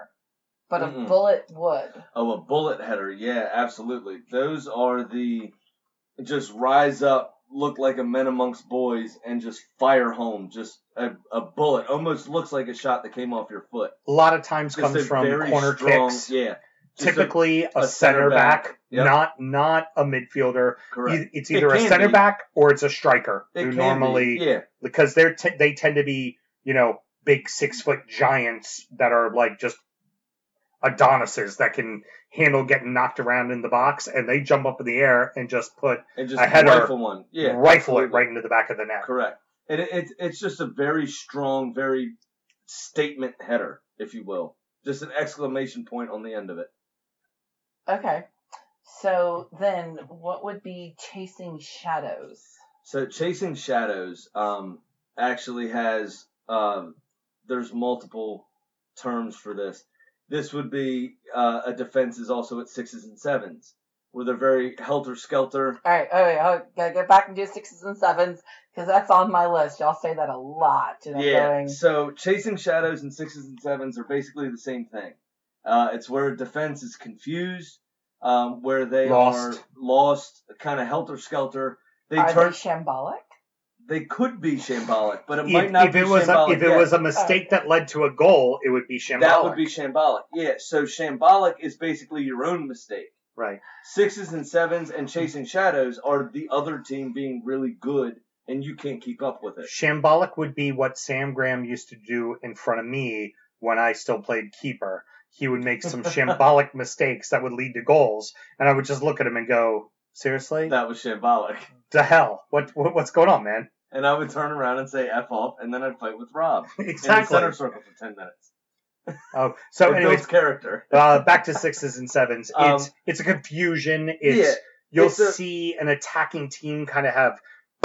but a Mm-mm. bullet would. Oh, a bullet header. Yeah, absolutely. Those are the just rise up, look like a men amongst boys, and just fire home. Just a, a bullet. Almost looks like a shot that came off your foot. A lot of times Just comes a from very corner strong, kicks. Yeah. Typically, a, a center back, back. Yep. not not a midfielder. correct. It's It either a center be. back or it's a striker It who normally be. Yeah. because they're t- they tend to be you know big six foot giants that are like just Adonises that can handle getting knocked around in the box and they jump up in the air and just put And just a header, rifle one. Yeah. rifle it right into the back of the net. Correct. And it, it's it's just a very strong, very statement header, if you will. Just an exclamation point on the end of it. Okay. So then, what would be chasing shadows? So chasing shadows um, actually has um, there's multiple terms for this. This would be uh, a defense is also at sixes and sevens. where they're very helter skelter. All right, all right, I gotta get back and do sixes and sevens because that's on my list. Y'all say that a lot, and I'm Yeah. going. So chasing shadows and sixes and sevens are basically the same thing. Uh, it's where defense is confused, um, where they Lost. are lost, kind of helter skelter. They Are turn. they shambolic? They could be shambolic, but it If, might not if be it was a, shambolic if it was a mistake that led to a goal, it would be shambolic. That would be shambolic. Yeah, so shambolic is basically your own mistake. right. Sixes and sevens and chasing shadows are the other team being really good and you can't keep up with it. Shambolic would be what Sam Graham used to do in front of me when I still played keeper. He would make some shambolic mistakes that would lead to goals, and I would just look at him and go, "Seriously, That was shambolic. the hell? What, what what's going on, man?" And I would turn around and say F off and then I'd fight with Rob in the exactly. center circle for 10 minutes. Oh, so anyways, character. uh, back to sixes and sevens. Um, It's it's a confusion. It's yeah, you'll it's a- see an attacking team kind of have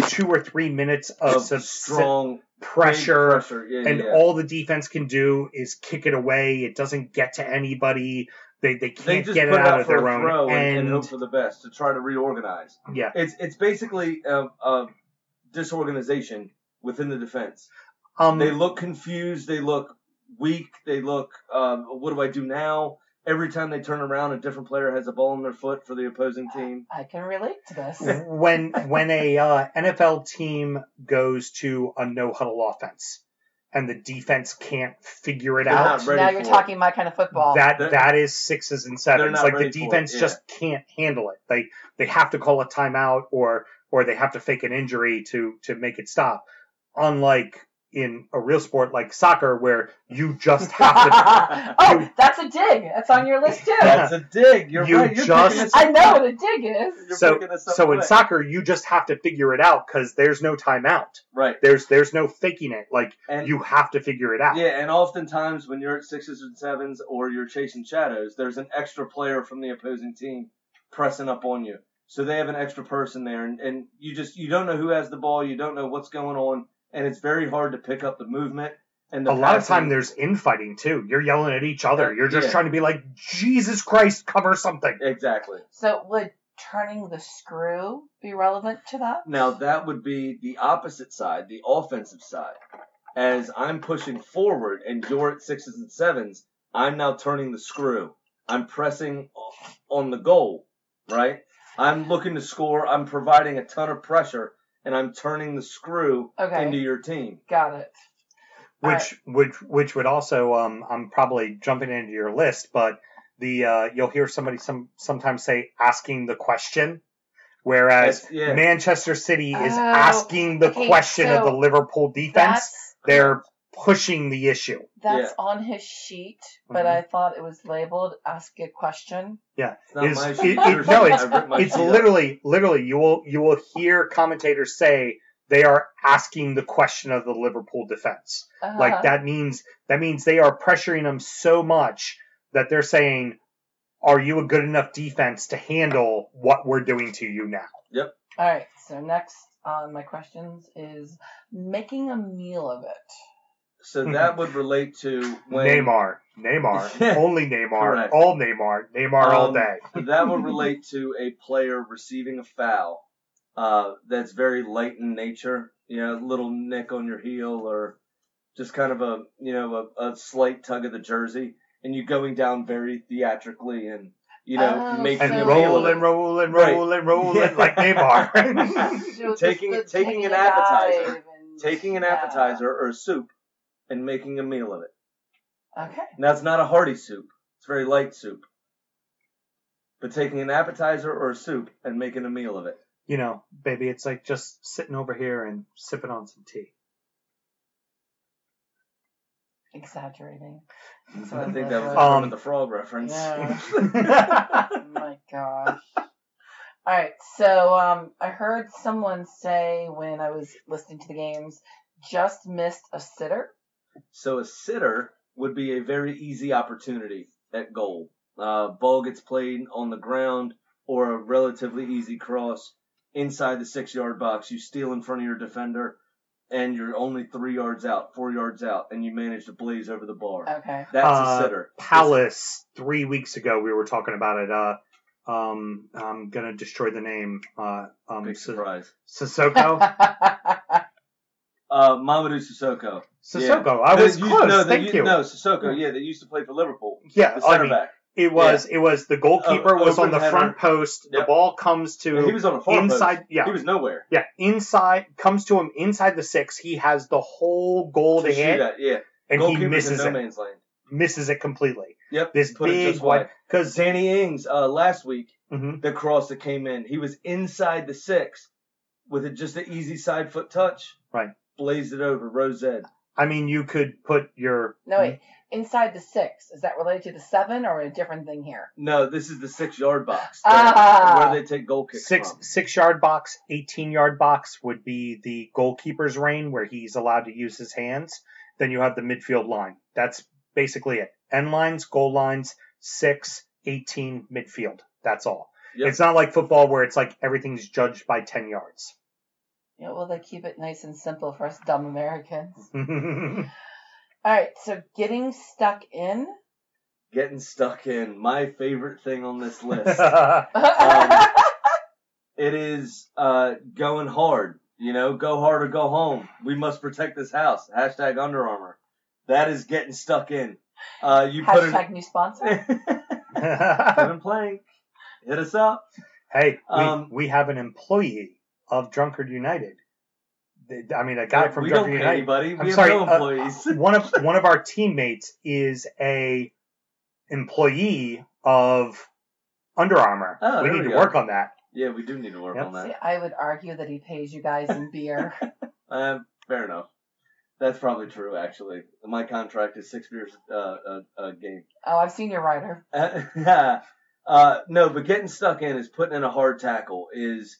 two or three minutes of, of some strong pressure, pressure. Yeah, and yeah. all the defense can do is kick it away. It doesn't get to anybody. They they they can't just get it out out of their own throw and, and hope for the best to try to reorganize. yeah, It's it's basically a, a disorganization within the defense. um, They look confused. They look weak. They look, um, what do I do now? Every time they turn around, a different player has a ball in their foot for the opposing team. I can relate to this. when when a uh, NFL team goes to a no huddle offense and the defense can't figure it They're out, now you're for it. talking my kind of football. that They're- that is sixes and sevens. Like the ready for it, defense yeah. just can't handle it. They they have to call a timeout or or they have to fake an injury to to make it stop. Unlike in a real sport like soccer where you just have to oh, that's a dig. That's on your list too. That's a dig. You're You right. You're just- I know what a dig is. You're so picking us up so in quick. soccer you just have to figure it out because there's no timeout. right. There's there's no faking it. Like And you have to figure it out. Yeah, and oftentimes when you're at sixes and sevens or you're chasing shadows, there's an extra player from the opposing team pressing up on you. So they have an extra person there, and, and you just you don't know who has the ball, you don't know what's going on, and it's very hard to pick up the movement. And the a lot of time there's infighting too. You're yelling at each other. You're just Yeah. trying to be like, Jesus Christ, cover something. exactly. So would turning the screw be relevant to that? Now that would be the opposite side, the offensive side. As I'm pushing forward and you're at sixes and sevens, I'm now turning the screw. I'm pressing on the goal, right? I'm looking to score. I'm providing a ton of pressure, and I'm turning the screw Okay. into your team. Got it. All Which which which would also um I'm probably jumping into your list, but the uh you'll hear somebody some sometimes say asking the question. Whereas That's- yeah. Manchester City is Oh, asking the okay, question of the Liverpool defense. They're pushing the issue. that's on his sheet, but Mhm. I thought it was labeled "Ask a question." It's not Is- my it- sheet. it- Your no, it's- I ripped my it's literally literally you will you will hear commentators say they are asking the question of the Liverpool defense. Uh-huh. Like that means that means they are pressuring them so much that they're saying, "Are you a good enough defense to handle what we're doing to you now?" Yep. All right. So next on my questions is making a meal of it. So that would relate to when Neymar, Neymar, only Neymar, Correct. all Neymar, Neymar all Um, day. that would relate to a player receiving a foul uh, that's very light in nature. You know, a little nick on your heel or just kind of a you know a, a slight tug of the jersey, and you going down very theatrically and you know Oh, making And so- a meal roll of and it. roll and Right. roll and roll Yeah. like Neymar. So just Taking- the- taking an appetizer, dive and- taking an yeah. appetizer or a soup and making a meal of it. Okay. Now it's not a hearty soup; it's very light soup. But taking an appetizer or a soup and making a meal of it. you know, baby, it's like just sitting over here and sipping on some tea. Exaggerating. So I think that was Um, Kermit the Frog reference. Yeah. oh my gosh. All right, so um, I heard someone say when I was listening to the games, just missed a sitter. So a sitter would be a very easy opportunity at goal. Uh, ball gets played on the ground or a relatively easy cross inside the six yard box. You steal in front of your defender and you're only three yards out, four yards out, and you manage to blaze over the bar. Okay. That's Uh, a sitter. Palace three weeks ago we were talking about it. Uh, Um, I'm gonna destroy the name. Uh, um, Big surprise. Sissoko. Uh, Mamadou Sissoko. Sissoko. I was used- close. no, Thank you. No, Sissoko. Yeah, they used to play for Liverpool. Yeah, The I center mean, back. it was it was the goalkeeper Oh, was on the header. front post. The ball comes to he was on a far inside. post. Yeah, He was nowhere. yeah, inside comes to him inside the six. He has the whole goal to, To hit, at, yeah. and he misses no it. Misses it completely. Yep. This Put big just wide wide. because Danny Ings uh, last week, Mhm. the cross that came in, he was inside the six with a, just an easy side foot touch. Right. Blazed it over. Rose Ed. I mean you could put your no, wait. Inside the six. Is that related to the seven or a different thing here? No, this is the six yard box. Ah. Where they take goal kicks six from. six yard box, eighteen yard box would be the goalkeeper's reign where he's allowed to use his hands. Then you have the midfield line. That's basically it. End lines, goal lines, six, 18, midfield. That's all. Yep. It's not like football where it's like everything's judged by ten yards. Yeah, well, they keep it nice and simple for us dumb Americans. All right, so getting stuck in. Getting stuck in. My favorite thing on this list. Um, it is uh, going hard. You know, go hard or go home. We must protect this house. Hashtag Under Armour. That is getting stuck in. Uh, you put Hashtag new sponsor. in put in plank. Hit us up. hey, we, Um, we have an employee of Drunkard United. I mean, a guy from we don't Drunkard pay United. anybody. We I'm have sorry, no uh, employees. one of one of our teammates is a employee of Under Armour. Oh, we need we to go. work on that. yeah, we do need to work Yep. on See, that. I would argue that he pays you guys in beer. Um, fair enough. That's probably true, actually. My contract is six beers uh, a, a game. oh, I've seen your writer. uh, no, but getting stuck in is putting in a hard tackle, is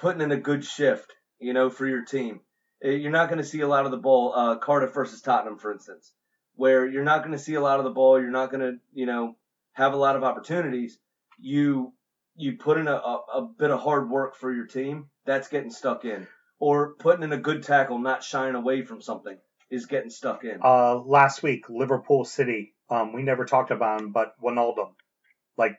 putting in a good shift, you know, for your team. Uh, You're not going to see a lot of the ball, uh, Cardiff versus Tottenham, for instance, where you're not going to see a lot of the ball. You're not going to, you know, have a lot of opportunities. You you put in a, a, a bit of hard work for your team. That's getting stuck in, or putting in a good tackle, not shying away from something, is getting stuck in. Uh, last week, Liverpool City. Um, we never talked about him, but Wijnaldum, like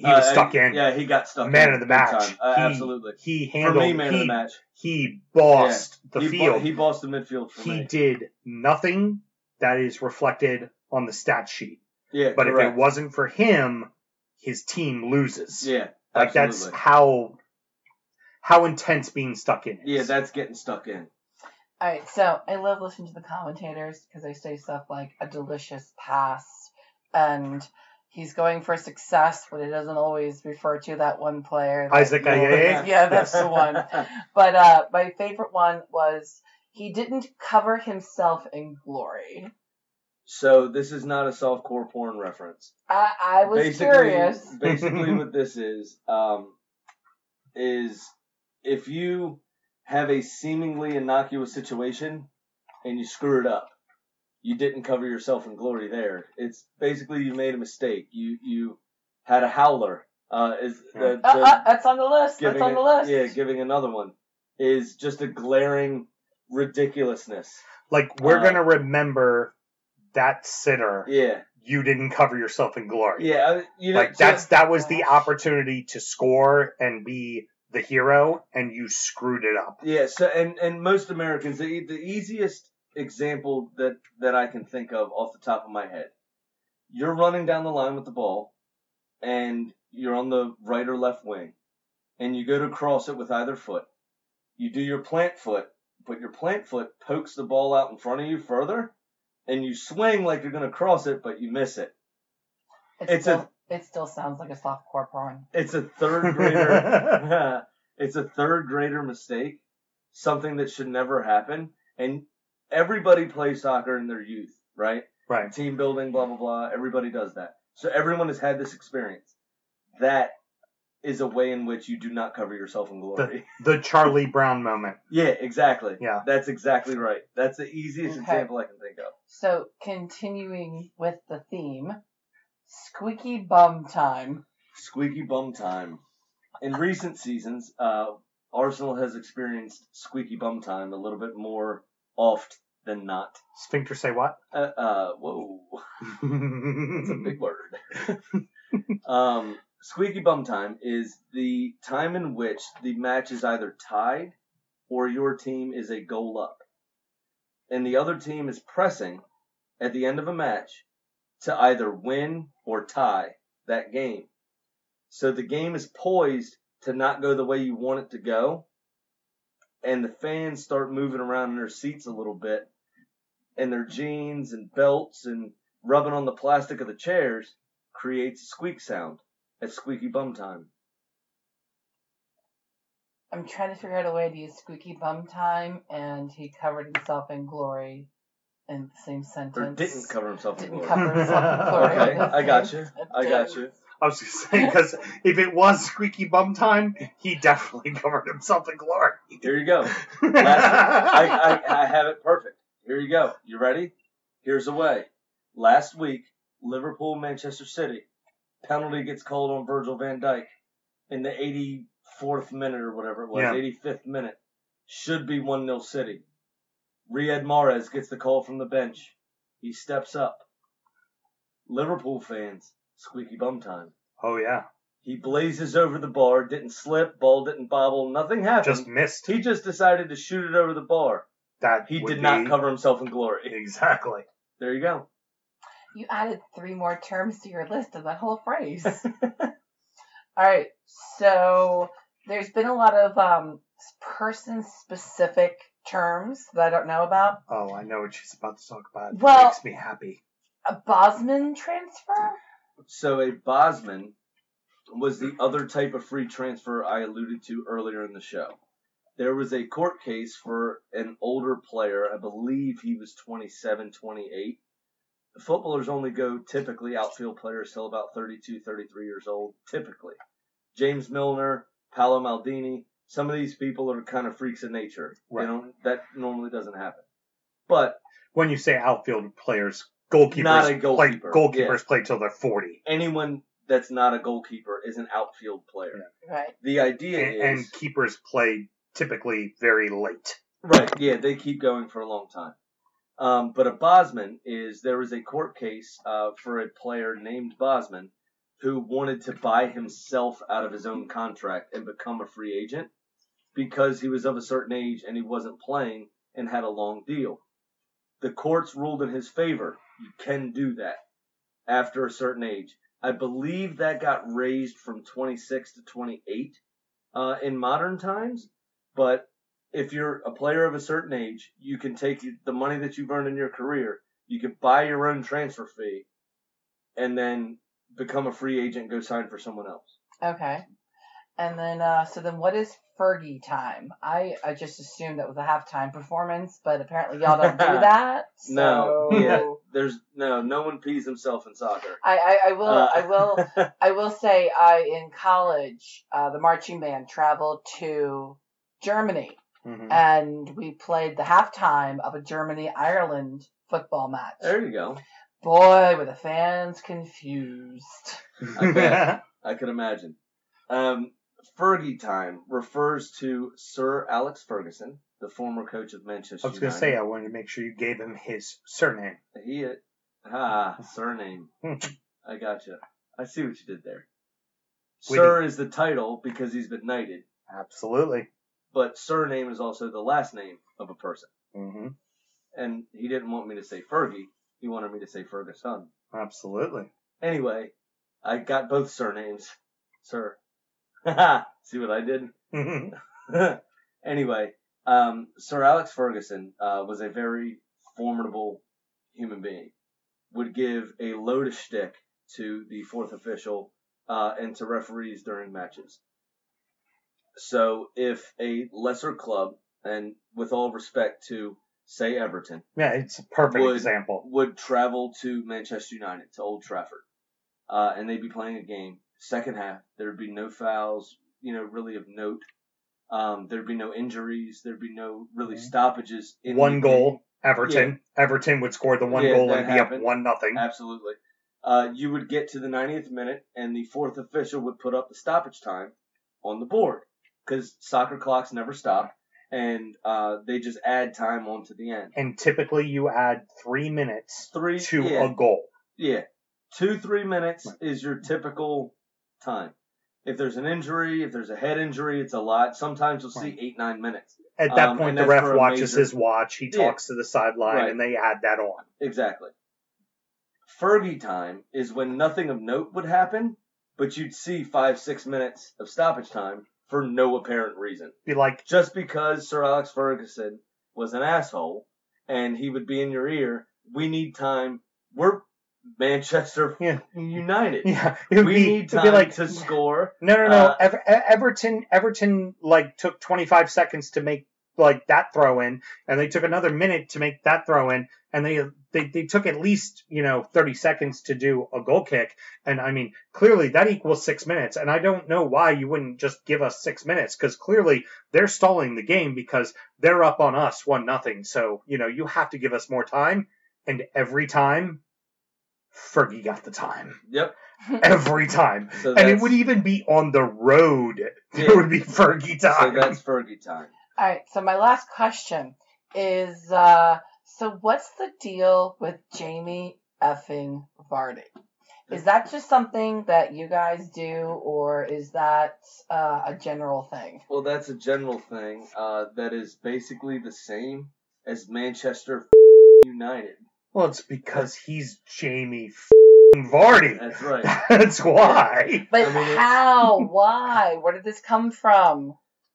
he was Uh, stuck in. Yeah, he got stuck Man in. of the match. time. Uh, He- absolutely. He For handled. me, man he, of the match. he bossed the he, bo- field. he bossed the midfield for he me. did nothing that is reflected on the stat sheet. Yeah, But if it wasn't for him, his team loses. yeah, like absolutely. that's how how intense being stuck in is. yeah, that's getting stuck in. All right, so I love listening to the commentators because they say stuff like a delicious pass, and he's going for success, but it doesn't always refer to that one player. that- Isaac Ajayi? Yeah, that's the one. But uh, my favorite one was he didn't cover himself in glory. so this is not a softcore porn reference. I, I was basically, curious. basically, what this is um, is if you have a seemingly innocuous situation and you screw it up, you didn't cover yourself in glory. There, it's basically you made a mistake. You you had a howler. Uh, is the, Uh, the- uh, that's on the list. That's giving on the it- list. yeah, giving another one is just a glaring ridiculousness. Like we're Uh, gonna remember that sinner. Yeah, You didn't cover yourself in glory. yeah, you know, like so- that's that was the opportunity to score and be the hero, and you screwed it up. Yeah, so and and most Americans, the the easiest example that that I can think of off the top of my head, you're running down the line with the ball, and you're on the right or left wing, and you go to cross it with either foot. You do your plant foot, but your plant foot pokes the ball out in front of you further, and you swing like you're gonna cross it, but you miss it. It it's still, it still sounds like a softcore porn. It's a third grader. it's a third grader mistake, something that should never happen. And everybody plays soccer in their youth, right? right. Team building, blah blah blah. Everybody does that. So everyone has had this experience. That is a way in which you do not cover yourself in glory. The Charlie Brown moment. yeah, exactly. Yeah. That's exactly right. That's the easiest Okay. example I can think of. So continuing with the theme, squeaky bum time. Squeaky bum time. In recent seasons, uh, Arsenal has experienced squeaky bum time a little bit more oft than not. Sphincter say what? Uh, uh whoa, that's a big word. um, Squeaky bum time is the time in which the match is either tied or your team is a goal up. And the other team is pressing at the end of a match to either win or tie that game. So the game is poised to not go the way you want it to go. And the fans start moving around in their seats a little bit and their jeans and belts and rubbing on the plastic of the chairs creates a squeak sound at squeaky bum time. I'm trying to figure out a way to use squeaky bum time, and he covered himself in glory in the same sentence. Or didn't cover himself in Didn't glory. cover himself in glory. Okay, I got you. I got you. I was just saying because if it was squeaky bum time, he definitely covered himself in glory. Here you go. I, I, I have it perfect. Here you go. You ready? Here's the way. Last week, Liverpool, Manchester City. Penalty gets called on Virgil van Dijk in the 84th minute or whatever it was, Yeah. 85th minute. Should be 1 0 City. Riyad Mahrez gets the call from the bench. He steps up. Liverpool fans, squeaky bum time. oh yeah, He blazes over the bar, didn't slip, ball didn't bobble, nothing happened. just missed. He just decided to shoot it over the bar. That He would did not be- cover himself in glory. exactly. There you go. You added three more terms to your list of that whole phrase. All right, so there's been a lot of um, person-specific terms that I don't know about. Oh, I know what she's about to talk about. It Well- makes me happy. A Bosman transfer. So a Bosman was the other type of free transfer I alluded to earlier in the show. There was a court case for an older player. I believe he was 27, 28. The footballers only go typically outfield players till about 32, 33 years old, typically. James Milner, Paolo Maldini, some of these people are kind of freaks of nature. Right. You know, that normally doesn't happen. But When you say outfield players, goalkeepers Not a goalkeeper, play goalkeepers play till they're forty, anyone that's not a goalkeeper is an outfield player. Right. The idea and, is and keepers play typically very late. right. Yeah, they keep going for a long time. Um, but a Bosman is there was a court case uh, for a player named Bosman who wanted to buy himself out of his own contract and become a free agent because he was of a certain age and he wasn't playing and had a long deal. The courts ruled in his favor. You can do that after a certain age. I believe that got raised from 26 to 28 uh, in modern times, but if you're a player of a certain age, you can take the money that you've earned in your career, you can buy your own transfer fee, and then become a free agent and go sign for someone else. Okay. And then, uh, so then what is Fergie time? I, I just assumed that was a halftime performance, but apparently y'all don't do that. No, yeah, there's no, no one pees himself in soccer. I, I, I will, Uh, I will, I will say, I in college, uh, the marching band traveled to Germany, Mhm. and we played the halftime of a Germany Ireland football match. there you go. Boy, were the fans confused. I bet. I can imagine. Um, Fergie time refers to Sir Alex Ferguson, the former coach of Manchester I was going to say I wanted to make sure you gave him his surname. He, ah, surname. I gotcha. I see what you did there. Witty. Sir is the title because he's been knighted, Absolutely. but surname is also the last name of a person. Mm-hmm. And he didn't want me to say Fergie. He wanted me to say Ferguson. Absolutely. Anyway, I got both surnames. Sir. See what I did? anyway, um, Sir Alex Ferguson uh, was a very formidable human being. Would give a load of shtick to the fourth official uh, and to referees during matches. So if a lesser club, and with all respect to say Everton, yeah, it's a perfect Would- example. would travel to Manchester United to Old Trafford, uh, and they'd be playing a game. Second half, there'd be no fouls, you know, really of note. Um, there'd be no injuries. There'd be no really stoppages. In One goal, Everton. Everton would score the one Yeah, goal and be happened. up one nothing. Absolutely. Uh, you would get to the 90th minute, and the fourth official would put up the stoppage time on the board because soccer clocks never stop, and uh, they just add time onto the end. And typically you add three minutes Three to yeah. a goal. Yeah. Two, three minutes Right. is your typical time. If there's an injury, if there's a head injury, it's a lot. Sometimes you'll see eight, nine minutes. At that Um, point, the ref watches major- his watch. He Yeah. talks to the sideline, Right. and they add that on. Exactly. Fergie time is when nothing of note would happen, but you'd see five, six minutes of stoppage time for no apparent reason. Be like, Just because Sir Alex Ferguson was an asshole and he would be in your ear, we need time. We're Manchester Yeah. United. yeah, we be, need time be like, to score. no, no, no. uh, Ever, Everton, Everton, like took 25 seconds to make like that throw in, and they took another minute to make that throw in, and they they they took at least you know 30 seconds to do a goal kick, and I mean clearly that equals six minutes, and I don't know why you wouldn't just give us six minutes because clearly they're stalling the game because they're up on us one nothing, so you know you have to give us more time, and every time. Fergie got the time Yep. every time. So And it would even be on the road. Yeah. It would be Fergie time. So that's Fergie time. All right. So my last question is, uh, so what's the deal with Jamie effing Vardy? Is that just something that you guys do, or is that uh, a general thing? Well, that's a general thing uh, that is basically the same as Manchester United. Well, it's because he's Jamie f***ing Vardy. That's right. That's why. But I mean, it's- how? Why? Where did this come from?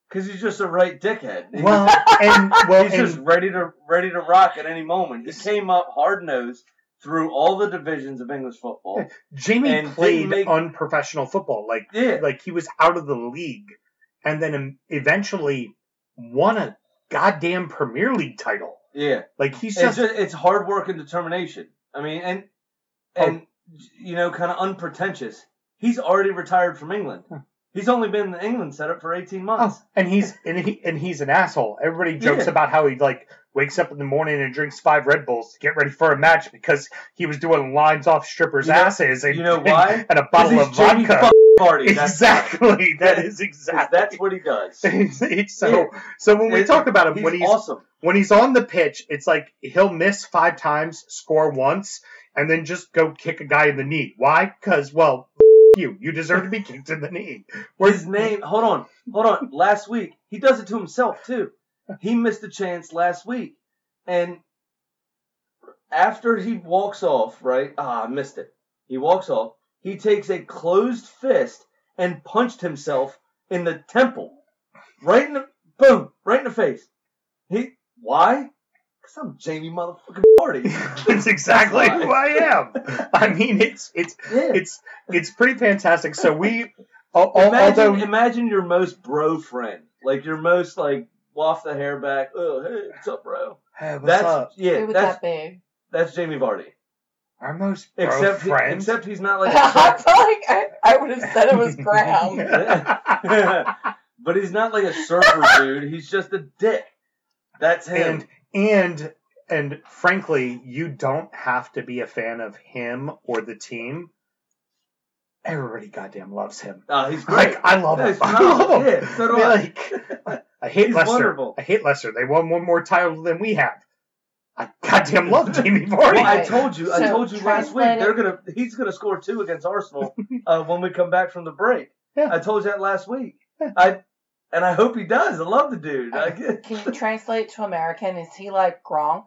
Because he's just a right dickhead. He- Well, and well, he's just ready to ready to rock at any moment. He came up hard nosed through all the divisions of English football. Jamie and didn't played make- unprofessional football. Like Yeah, like he was out of the league, and then eventually won a goddamn Premier League title. Yeah. Like he's It's just just, it's hard work and determination. I mean, and oh. and you know, kind of unpretentious. He's already retired from England. He's only been in the England setup for eighteen months. Oh, and he's and he and he's an asshole. Everybody jokes Yeah. about how he like wakes up in the morning and drinks five Red Bulls to get ready for a match because he was doing lines off strippers' You know- asses and you know why? and, a bottle of vodka. That's Exactly, that is exactly. That's what he does. It's- it's so Yeah. so when we It- talk about him He's when he's awesome. when he's on the pitch, it's like he'll miss five times, score once, and then just go kick a guy in the knee. Why? Because well, you you deserve to be kicked in the knee. Where's His name. Hold on. Hold on. Last week he does it to himself too. He missed a chance last week, and after he walks off, right? Ah, I missed it. He walks off. He takes a closed fist and punched himself in the temple, right in the boom, right in the face. He why? Because I'm Jamie motherfucking Vardy. That's exactly That's who. I am. I mean, it's it's Yeah. it's it's pretty fantastic. So we, al- al- imagine, although imagine your most bro friend, like your most like waft the hair back. Oh, hey, what's up, bro? hey, what's that's up? yeah, Who would that's that be? that's Jamie Vardy. Our most bro Except he, friend. except he's not like a I surfer, feel like I, I would have said it was Graham. but he's not like a surfer dude. He's just a dick. That's him. and and and frankly, you don't have to be a fan of him or the team. Everybody goddamn loves him. Uh, he's great. Like I love Yeah, him. I love him. Yeah, so do I like, I hate He's Leicester. wonderful. I hate Leicester. They won one more title than we have. I goddamn love Jamie Vardy. Well, I told you. I So, told you last week. They're gonna. He's gonna score two against Arsenal uh, when we come back from the break. Yeah. I told you that last week. I and I hope he does. I love the dude. I get, Can you translate to American? Is he like Gronk?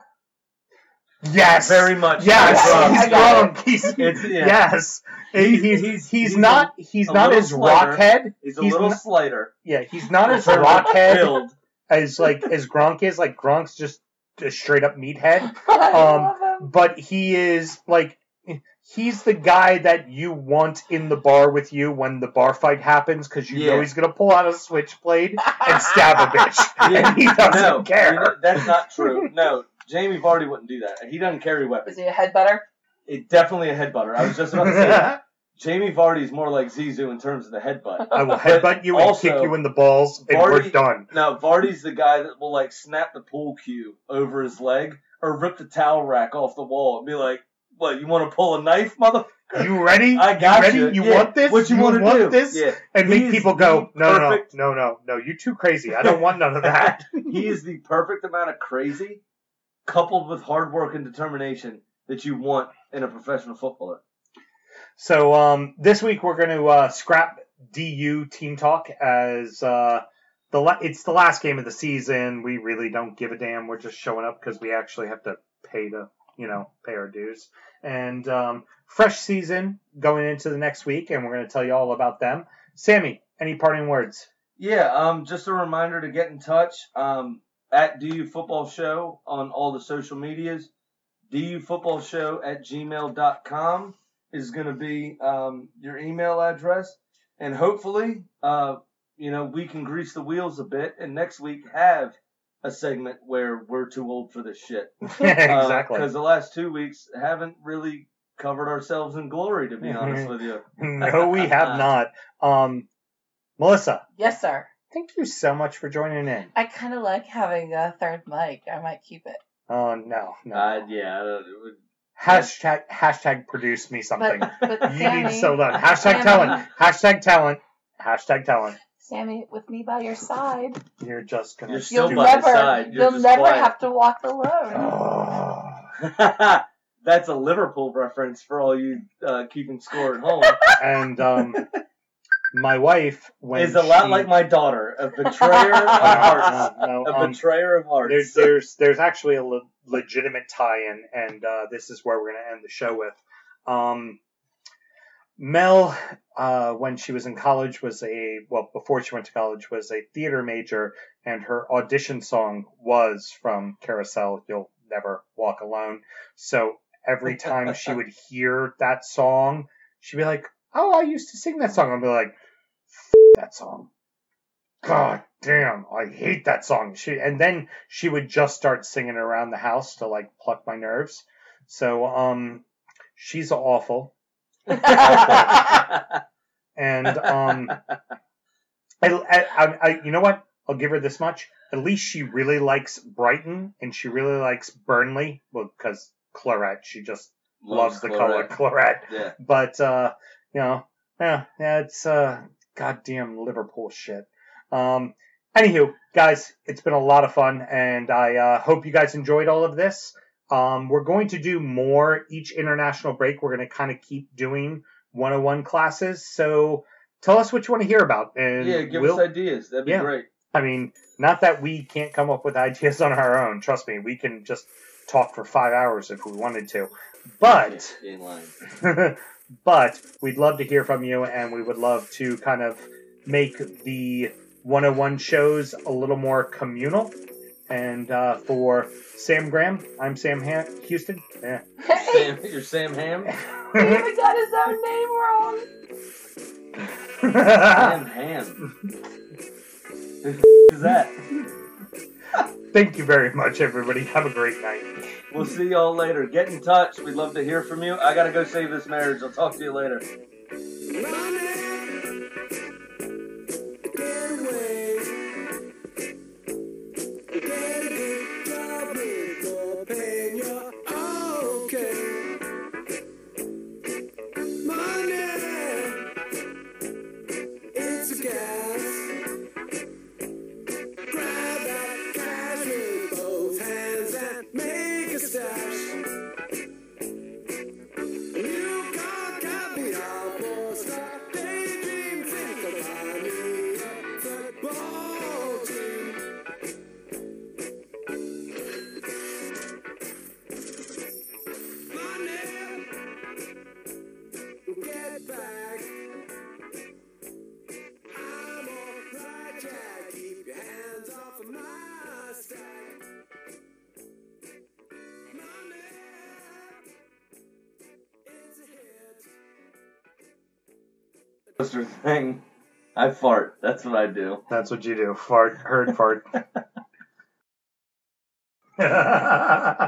yes, very much. Yes, I he's got He's It's- yeah. yes. He's- He's he's, he's- he's, he's not he's a not as slighter. rockhead. He's a He's little not- slighter. Yeah, he's not as rockhead as like as Gronk is. Like Gronk's just a straight up meathead. Um, but he is like he's the guy that you want in the bar with you when the bar fight happens because you know he's gonna pull out a switchblade and stab a bitch Yeah. and he doesn't no, care. you know, that's not true. No, Jamie Vardy wouldn't do that. He doesn't carry weapons. Is he a headbutter? It definitely a headbutter. I was just about to say that. Jamie Vardy's more like Zizou in terms of the headbutt. I will headbutt you and Also, kick you in the balls and we're done. Now Vardy's the guy that will like snap the pool cue over his leg or rip the towel rack off the wall and be like, "What? You want to pull a knife, mother? You ready? I got ready? you. You Yeah. want this? What you, You want to want do? this? Yeah. and make people go, no, no, no, no, no, you're too crazy. I don't want none of that. He is the perfect amount of crazy, coupled with hard work and determination that you want in a professional footballer. So um, this week we're going to uh, scrap DU team talk as uh, the la- it's the last game of the season. We really don't give a damn. We're just showing up because we actually have to pay to you know pay our dues. And um, fresh season going into the next week, and we're going to tell you all about them. Sammy, any parting words? Yeah, um, just a reminder to get in touch um, at DU Football Show on all the social medias. DU Football Show at gmail.com is going to be um, your email address. And hopefully, uh, you know, we can grease the wheels a bit and next week have a segment where we're too old for this shit. exactly. Because the last two weeks haven't really covered ourselves in glory, to be honest with you. no, we have not. Um, Melissa, Yes, sir. thank you so much for joining in. I kind of like having a third mic. I might keep it. Oh no, no. Uh, yeah, it would hashtag hashtag produce me something. But, but you Sammy, need to so done. Hashtag Sammy- talent. Hashtag talent. Hashtag talent. Sammy, with me by your side, You're just gonna. You're still you'll by never, side. You're you'll just never quiet. have to walk alone. Oh. That's a Liverpool reference for all you uh, keeping score at home. and um, my wife when is a lot she- like my daughter, a betrayer of hearts. No, no, A um, betrayer of hearts. there's there's there's actually a le- legitimate tie-in, and uh, this is where we're gonna end the show with. Um, Mel, uh, when she was in college, was a well before she went to college was a theater major, and her audition song was from Carousel. You'll never walk alone. So every time she would hear that song, she'd be like, "Oh, I used to sing that song." I'd be like, F- "That song." God damn, I hate that song. She and then she would just start singing around the house to like pluck my nerves. So um, she's awful. And um, I, I, I, you know what? I'll give her this much. At least she really likes Brighton and she really likes Burnley. Well, because claret, she just loves, the color claret. Yeah. But uh, you know, yeah, yeah, it's uh, goddamn Liverpool shit. Um, anywho, guys, it's been a lot of fun, and I uh, hope you guys enjoyed all of this. Um, we're going to do more each international break. We're going to kind of keep doing 101 classes. So tell us what you want to hear about, and Yeah, give we'll, us ideas. That'd be Yeah. great. I mean, not that we can't come up with ideas on our own. Trust me, we can just talk for five hours if we wanted to. But Yeah, in line. but we'd love to hear from you, and we would love to kind of make the 101 shows a little more communal. And uh, for Sam Graham, I'm Sam ha- Huston. Yeah. Sam, you're Sam Ham. he even got his own name wrong. Sam Ham. Who the f- is that? Thank you very much, everybody. Have a great night. We'll see y'all later. Get in touch. We'd love to hear from you. I gotta go save this marriage. I'll talk to you later. Poster thing. I fart. That's what I do. That's what you do. Fart, heard fart.